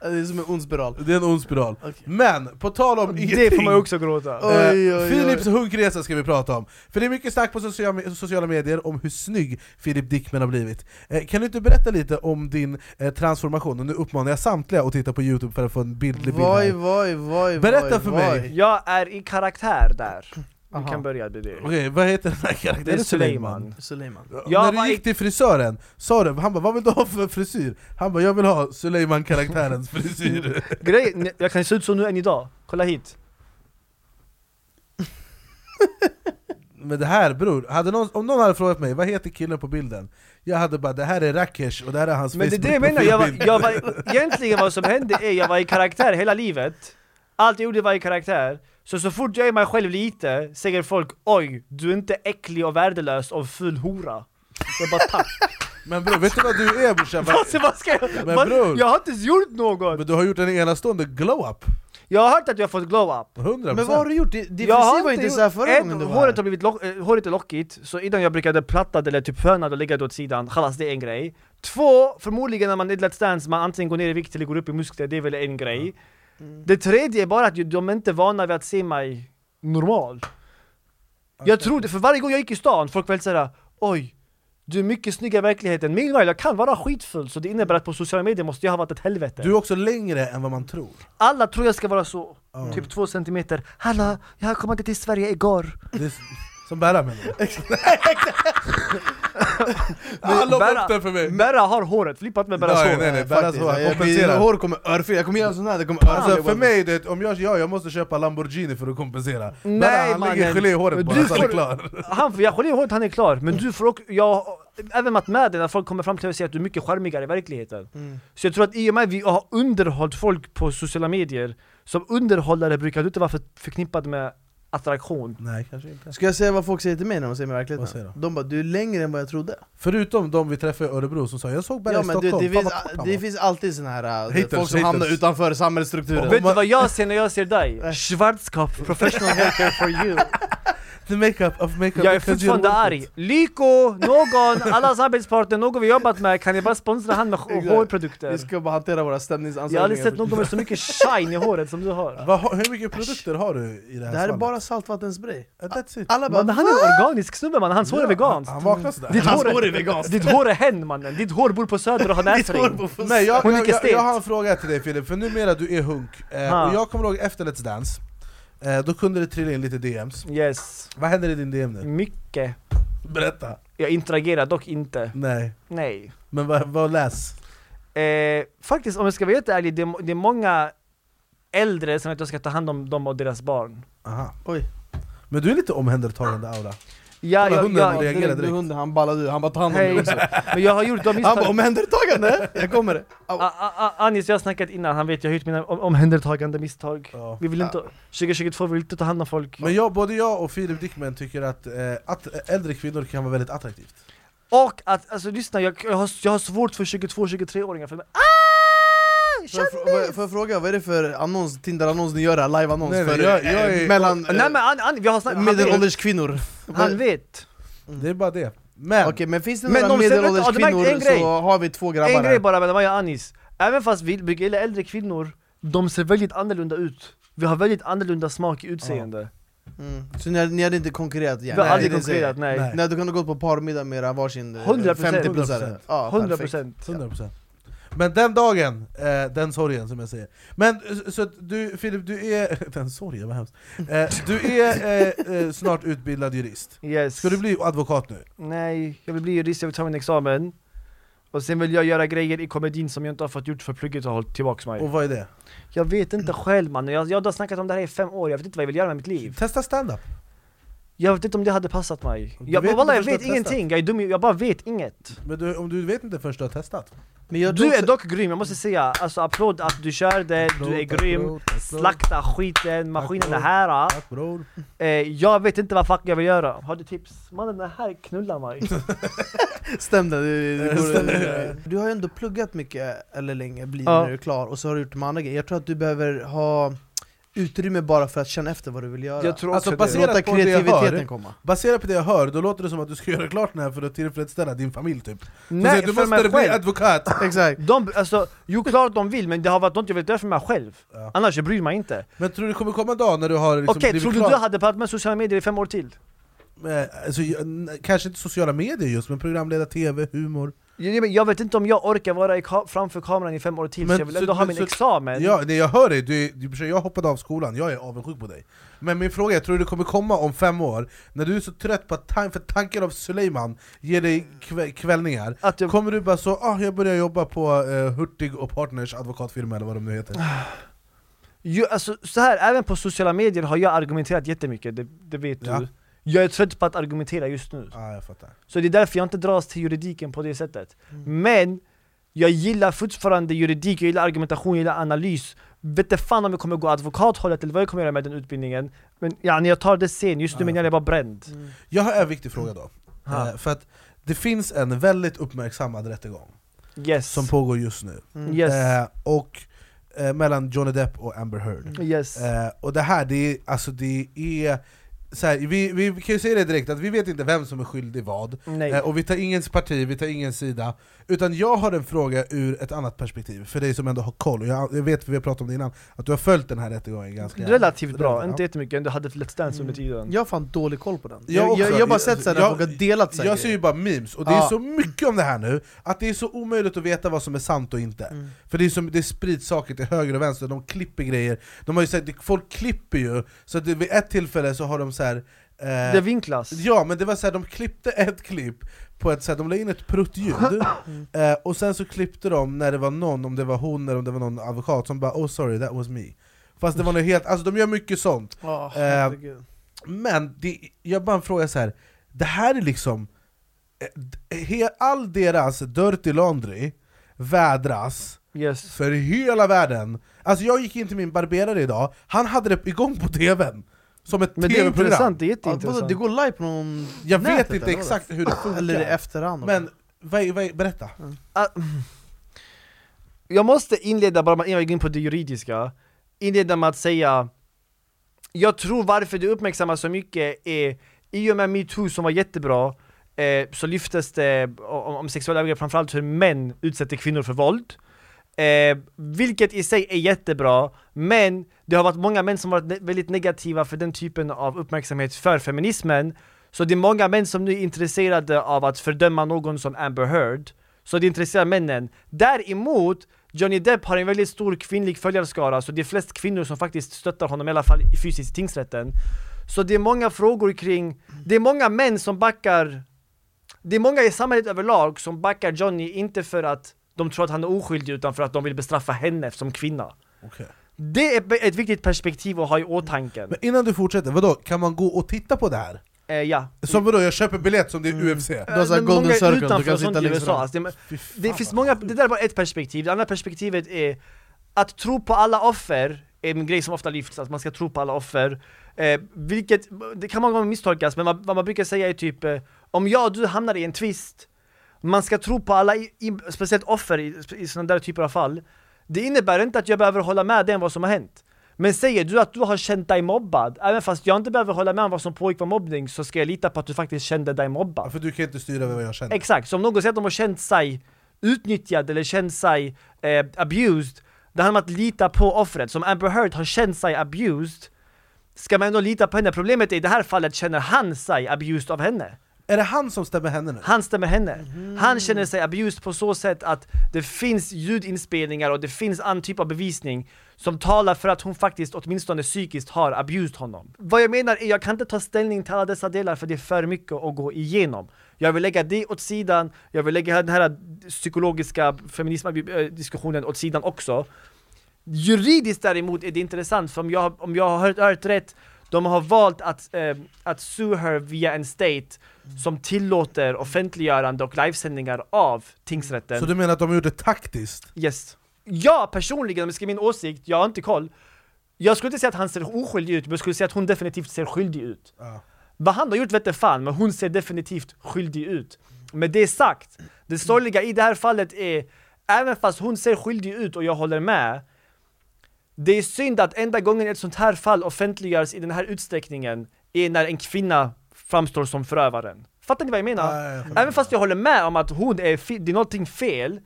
Det är som en ond spiral Det är en ond spiral. Men, på tal om Det ingenting, får man också gråta. Oj, oj, eh, oj. Philips hunkresa ska vi prata om. För det är mycket snack på sociala, medier om hur snygg Filip Dickman har blivit. Eh, kan du inte berätta lite om din eh, transformation? Och nu uppmanar jag samtliga att titta på youtube för att få en bildlig bild här. voj, voj, Berätta voj, för mig. Jag är i karaktär där. Vi Aha. kan börja med det. Okej, vad heter den här karaktären? Det är Suleiman. Suleiman Jag När du gick till frisören, sa du, han bara 'Vad vill du ha för frisyr?' Han bara 'Jag vill ha Suleiman-karaktärens frisyr' Grejen, jag kan se ut så nu än idag. Kolla hit. Men det här bror, hade någon, om någon hade frågat mig 'Vad heter killen på bilden?' Jag hade bara 'Det här är Rakesh och det här är hans Men det är det jag menar, jag var, jag var, egentligen vad som hände är jag var i karaktär hela livet Allt jag gjorde var i karaktär. Så så fort jag är mig själv lite, säger folk Oj, du är inte äcklig och värdelös och ful hora. Jag bara tack. Men bror, vet du vad du är brorsan? Alltså, vad ska jag, Men bror. jag har inte gjort något! Men du har gjort en enastående glow-up, Jag har hört att jag har fått glow-up 100% Men vad har du gjort? Din frisyr var inte såhär förra gången du var håret har blivit lock, eh, håret är lockigt, så innan jag brukade platta det eller typ fönad och lägga det åt sidan, chalas det är en grej. Två, förmodligen när man är Let's Dance, man antingen går ner i vikt eller går upp i muskler, det är väl en grej Det tredje är bara att de är inte vana vid att se mig normal. Jag trodde, för varje gång jag gick i stan, folk var helt såhär Oj, du är mycket snyggare i verkligheten. Meanwhile, jag kan vara skitfull, så det innebär att på sociala medier måste jag ha varit ett helvete. Du är också längre än vad man tror. Alla tror jag ska vara så, Ja. typ två centimeter. Hallå, jag kom inte till Sverige igår Som Berra menar du? Han la upp den för mig! Berra har håret, flippat med Berras hår. nej, nej, Berras hår jag- jag-. Mina hår kommer örfila, jag kommer göra sån här, det kommer Alltså örfila för mig, det, om jag, ja, jag måste köpa Lamborghini för att kompensera Nej, Berra, han mannen. lägger gelé i håret bara så han är får- klar Han, jag sköljer håret, han är klar. Men du får också, jag, även det när folk kommer fram till dig och säger att du är mycket charmigare i verkligheten. Mm. Så jag tror att i och med att vi har underhållit folk på sociala medier, som underhållare brukar du inte vara för, förknippad med attraktion. Nej, kanske inte Ska jag säga vad folk säger till mig när de ser mig i Vad verkligheten? säger de? De bara 'du är längre än vad jag trodde' Förutom de vi träffade i Örebro som sa 'jag såg Berra Ja i men du, Stockholm' det, Fan, finns, vad kort han det var. finns alltid såna här äh, Haters, folk som hamnar haters. utanför samhällsstrukturen Vet du vad jag ser när jag ser dig? Schwarzkopf, professional haircare for you. The makeup of makeup Jag är fortfarande arg. Lyko, någon, allas arbetspartner, någon vi jobbat med, kan jag bara sponsra han med hårprodukter? Vi ska bara hantera våra Jag har aldrig stämningsansökningar sett någon med så mycket shine i håret som du har. Har- Hur mycket produkter har du i det här Det här är bara saltvattenspray. Uh, That's it. Alla bara Man, han är en organisk snubbe man, hans hår är veganskt. Han, vaknar sådär Ditt Hans hår, är veganskt. ditt hår är hen mannen, ditt hår bor på söder och har näsring. Nej, jag, har en fråga till dig Filip, för numera du är hunk. Eh. Och jag kommer ihåg efter Let's Dance Då kunde det trilla in lite DMs Yes, Vad händer i din DM nu? mycket. Berätta! Jag interagerar dock inte. Nej, Nej. men vad, vad läs? Eh, faktiskt om jag ska vara helt ärlig, det är, det är många äldre som vet att jag ska ta hand om dem och deras barn. Aha. Oj. Men du är lite omhändertagande aura Ja, Kolla jag, hunden jag, och reagerar Direkt hunden, han ballade ur, han bara tar hand om också Men jag har gjort de Han bara misstag. omhändertagande, jag kommer Anis, jag har snackat innan, han vet jag har gjort mina om- omhändertagande misstag. Ja. Vi vill inte, 2022 vill inte ta hand om folk. Men jag, både jag och Filip Dickman tycker att, eh, att äldre kvinnor kan vara väldigt attraktivt Och att, alltså lyssna, jag, jag, har, jag har svårt för 22-23-åringar för mig. Ah! Får jag, jag- jag fråga, vad är det för annons, Tinder-annons ni gör här, live-annons Nej, jag- jag eh, är- mellan Nej men an, an, vi har snackat, han vet. medelålders kvinnor? Han vet. Det är bara det Men, Okej men finns det Men några de medelålders ja, kvinnor en grej. så har vi två grabbar En grej här bara mellan mig och Anis. Även fast vi brukar gilla äldre kvinnor, de ser väldigt annorlunda ut. Vi har väldigt annorlunda smak i utseende. mm. Så ni, ni hade inte konkurrerat igen? Vi har aldrig konkurrerat, nej. Nej. Nej du kunde ha gått på parmiddag med era varsin eh, 100%. 50 plus 100%. ja, 100 perfekt. procent. 100% Men den dagen, eh, den sorgen som jag säger Men så- så du Filip, du är... Den sorgen, vad hemskt eh, Du är eh, eh, snart utbildad jurist Yes. Ska du bli advokat nu? Nej, jag vill bli jurist, jag vill ta min examen. Och sen vill jag göra grejer i komedin som jag inte har fått gjort för plugget har hållit tillbaks mig. Och vad är det? Jag vet inte själv man, jag, jag har snackat om det här i fem år, jag vet inte vad jag vill göra med mitt liv. Testa stand-up Jag vet inte om det hade passat mig. Du Jag, vet wallah, jag vet ingenting, jag är dum, jag bara vet inget. Men du, om du vet inte först du har testat Men jag Du är dock grym, jag måste säga. Alltså applåd att du körde, du är grym. Slakta skiten, maskinen är här. Tack bror Eh, jag vet inte vad fuck jag vill göra. Har du tips? Mannen den här knullar mig. Stäm det, du, du, Stäm du, du har ju ändå pluggat mycket, eller länge, blir Ja. när du är klar, och så har du gjort de andra grejer Jag tror att du behöver ha utrymme bara för att känna efter vad du vill göra Jag tror Alltså, baserat det. Låta på det jag kreativiteten hör, komma Baserat på det jag hör, då låter det som att du ska göra klart den här för att tillfredsställa din familj typ Du Nej, du för mig måste bli advokat! Exakt De, alltså, jo klart de vill men det har varit något jag vill göra för mig själv. Ja. Annars jag bryr mig inte. Men tror du det kommer komma en dag när du har liksom Okej, blivit tror du klar? du hade pratat med sociala medier i fem år till? Eh, Alltså, kanske inte sociala medier just, men programleda TV, humor Jag, vet inte om jag orkar vara ka- framför kameran i fem år till, Men så jag vill så- ändå ha men min så- examen. Ja, nej, jag hör dig, du, du, jag hoppade av skolan, jag är avundsjuk på dig Men min fråga är, tror du det kommer komma om fem år, när du är så trött på att tan- för tanken av Suleiman ger dig kv- kvällningar Att jag, Kommer du bara så, ah, jag börjar jobba på eh, Hurtig och Partners advokatfirma eller vad de nu heter ju, alltså, så här, även på sociala medier har jag argumenterat jättemycket, det, det vet Ja. du. Jag är trött på att argumentera just nu. Ah, jag fattar Så det är därför jag inte dras till juridiken på det sättet. Mm. Men jag gillar fortfarande juridik, jag gillar argumentation, jag gillar analys. Vet inte fan om jag kommer gå advokathållet eller vad jag kommer göra med den utbildningen. Men ja, jag tar det sen, just nu Ja. men jag är bara bränd. Jag har en viktig fråga då, eh, för att det finns en väldigt uppmärksammad rättegång Yes. som pågår just nu Mm. Yes. eh, och eh, Mellan Johnny Depp och Amber Heard yes. Och det här, det är, alltså det är så här, vi, vi kan ju säga det direkt, att vi vet inte vem som är skyldig vad Nej. eh, Och vi tar ingens parti, vi tar ingen sida Utan jag har en fråga ur ett annat perspektiv, för dig som ändå har koll jag, jag vet, för vi har pratat om det innan, att du har följt den här rättegången ganska Relativt bra, Ja. inte jättemycket, du hade Let's Dance under tiden. Jag har fan dålig koll på den Jag har bara sett såhär Jag- folk har delat sig Jag ser ju bara memes, och det är så mycket om det här nu, att det är så omöjligt att veta vad som är sant och inte Mm. För det, är som, det sprids saker till höger och vänster, de klipper grejer de har ju sagt, Folk klipper ju, så att det, vid ett tillfälle så har de så här. eh, Det vinklas. Ja, men det var så här, de klippte ett klipp på ett sätt, de la in ett pruttljud, eh, och sen så klippte de när det var någon, om det var hon eller om det var någon advokat som bara 'Oh sorry, that was me' Fast det var något helt, alltså de gör mycket sånt Åh, Eh. Men det, jag bara frågar så här. det här är liksom, eh, he, all deras dirty laundry vädras Yes. för hela världen Alltså jag gick in till min barberare idag, han hade det igång på tvn Som ett Men det är tv-program. intressant, det är Ja, jätteintressant. det går live på någon Jag vet inte exakt hur det funkar. Eller i efterhand Men, vad, vad, berätta. Ah, Jag måste inleda, bara innan jag går in på det juridiska, inleda med att säga Jag tror varför det uppmärksammas så mycket är, i och med metoo som var jättebra eh, Så lyftes det om, om sexuella övergrepp, framförallt hur män utsätter kvinnor för våld eh, Vilket i sig är jättebra, men det har varit många män som varit ne- väldigt negativa för den typen av uppmärksamhet för feminismen. Så det är många män som nu är intresserade av att fördöma någon som Amber Heard. Så det intresserar männen. Däremot, Johnny Depp har en väldigt stor kvinnlig följarskara Så det är flest kvinnor som faktiskt stöttar honom, i alla fall fysiskt i tingsrätten. Så det är många frågor kring Det är många män som backar Det är många i samhället överlag som backar Johnny, inte för att de tror att han är oskyldig utan för att de vill bestraffa henne som kvinna. Okej. Det är ett viktigt perspektiv att ha i åtanke Men innan du fortsätter, vadå? Kan man gå och titta på det här? eh, Ja. Som vadå, jag köper biljett som det är UFC? Du har såhär Men golden circle, du utanför kan sitta längst USA, fram alltså, det, det finns vad många, det där var ett perspektiv, det andra perspektivet är Att tro på alla offer är en grej som ofta lyfts, att man ska tro på alla offer. Eh, Vilket, det kan många gånger misstolkas, men vad, vad man brukar säga är typ eh, Om jag och du hamnar i en twist Man ska tro på alla, i, i, speciellt offer i, i sådana där typer av fall Det innebär inte att jag behöver hålla med dig om vad som har hänt men säger du att du har känt dig mobbad, även fast jag inte behöver hålla med om vad som pågick var mobbning, så ska jag lita på att du faktiskt kände dig mobbad. Ja, För du kan inte styra över vad jag känner Exakt, så om någon säger att de har känt sig utnyttjad eller känt sig eh, abused, det handlar om att lita på offret. Som Amber Heard har känt sig abused, ska man ändå lita på henne. Problemet är i det här fallet känner han sig abused av henne. Är det han som stämmer henne nu? Han stämmer henne. Han känner sig abused på så sätt att det finns ljudinspelningar och det finns annan typ av bevisning som talar för att hon faktiskt åtminstone psykiskt har abused honom. Vad jag menar är, jag kan inte ta ställning till alla dessa delar för det är för mycket att gå igenom. Jag vill lägga det åt sidan, jag vill lägga den här psykologiska feminism-diskussionen åt sidan också. Juridiskt däremot är det intressant, för om jag, om jag har hört, hört rätt, de har valt att, eh, att sue her via en state som tillåter offentliggörande och livesändningar av tingsrätten. Så du menar att de det taktiskt? Yes. Jag personligen, om jag ska min åsikt, jag har inte koll. Jag skulle inte säga att han ser oskyldig ut, men jag skulle säga att hon definitivt ser skyldig ut. Ja. Vad han har gjort vet fan, men hon ser definitivt skyldig ut. Med det sagt, det sorgliga i det här fallet är, även fast hon ser skyldig ut och jag håller med, det är synd att enda gången ett sånt här fall offentliggörs i den här utsträckningen är när en kvinna framstår som förövaren. Fattar ni vad jag menar? Ja, ja, jag. Även fast jag håller med om att hon är, det är någonting fel,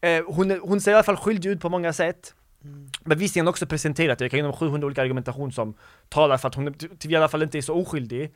eh, hon, är, hon ser i alla fall skyldig ut på många sätt. Bevisningen har också presenterat det, jag kan ge dem 700 olika argumentation som talar för att hon i alla fall inte är så oskyldig.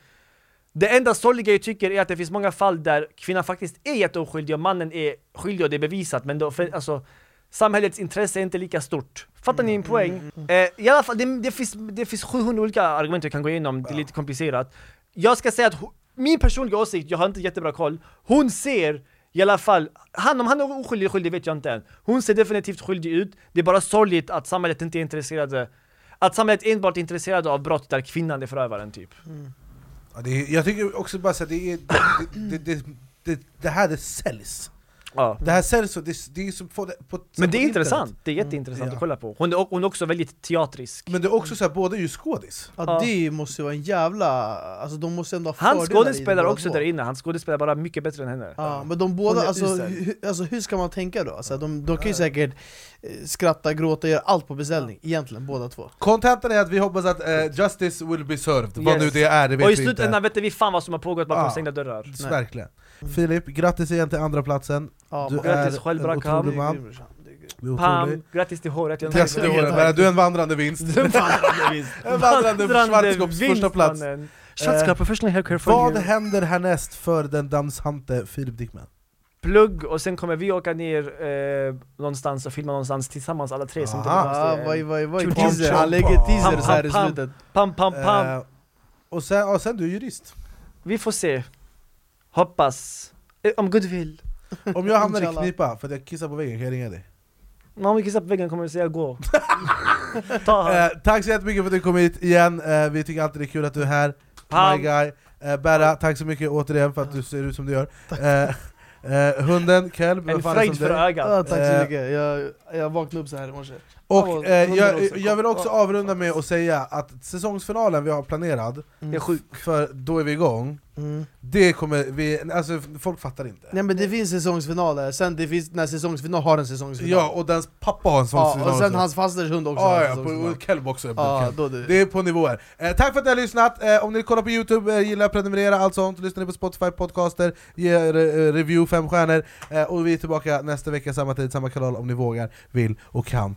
Det enda sorgliga jag tycker är att det finns många fall där kvinnan faktiskt är jätteoskyldig och mannen är skyldig och det är bevisat, men det, offe- alltså, samhällets intresse är inte lika stort. Fattar ni min poäng? Eh, I alla fall, det, det, finns, det finns 700 olika argument jag kan gå igenom, det är lite komplicerat. Jag ska säga att min personliga åsikt, jag har inte jättebra koll, hon ser i alla fall, han, om han är oskyldig skyldig vet jag inte än. Hon ser definitivt skyldig ut, det är bara sorgligt att samhället inte är intresserade att samhället enbart är intresserade av brott där kvinnan är förövaren typ. Ja, det är, jag tycker också bara att det, är, det, det, det, det, det här det säljs Ja. Det här och det, det är som på, på, Men det är intressant, det är jätteintressant Ja. att kolla på. Hon är, hon är också väldigt teatrisk. Men det är också så här, båda är ju skådis Ja, Ja. det måste ju vara en jävla... Alltså de måste ändå ha Han skådespelar också där inne, han skådespelar bara mycket bättre än henne. Ja, men de båda, alltså, hu, alltså hur ska man tänka då? Alltså, de, de kan ju säkert eh, skratta, gråta, göra allt på beställning, egentligen båda två Kontentan är att vi hoppas att eh, justice will be served, vad Yes. nu det är det vet Och i slutändan inte vet vi fan vad som har pågått bakom Ja. stängda dörrar. Verkligen Filip, grattis igen till andra platsen. Ja, Du Grattis är själv, en Brakam. otrolig man. Pam, grattis till håret. Jag Grattis till Tack. året, men du är en vandrande vinst En vandrande Schwarzkopfs första plats Schwarzkopf professional haircare for Vad you. händer härnäst för den dansante Filip Dickman? Plugg och sen kommer vi åka ner eh, någonstans och filma någonstans tillsammans alla tre som Aha. vad vad Kul teaser, han lägger teasers här i slutet Pam pam pam! Eh, Och sen, och sen du är jurist. Vi får se. Hoppas. Eh, Om Gud vill. Om jag hamnar i knipa för att jag kissar på väggen kan jag ringa dig. Men om vi kissar på väggen kommer jag säga gå. Ta. Eh, tack så jättemycket för att du kom hit igen, eh, vi tycker alltid det är kul att du är här. My guy. Eh, Berra, tack så mycket återigen för att du ser ut som du gör. Eh, eh, hunden, Kelb, En vad fan är fröjd som för dig? ögat. Ja, tack så Eh, mycket, jag, jag vaknade upp så här i morse Och eh, jag, jag vill också avrunda med att säga att säsongsfinalen vi har planerad, sjuk. för då är vi igång, mm. det kommer vi, alltså folk fattar inte. Nej men det finns säsongsfinaler, sen det finns när säsongsfinal har en säsongsfinal Ja, och dens pappa har en sån ja, säsongsfinal och sen hans fasters hund också har Ja, en ja, säsongsfinal. på Kelb också. Kelb. då du. Det är på nivåer. Eh, tack för att ni har lyssnat, eh, om ni kollar på youtube, eh, gilla, prenumerera, allt sånt, lyssnar ni på Spotify podcaster, ge eh, review fem stjärnor, eh, och vi är tillbaka nästa vecka, samma tid, samma kanal om ni vågar, vill och kan,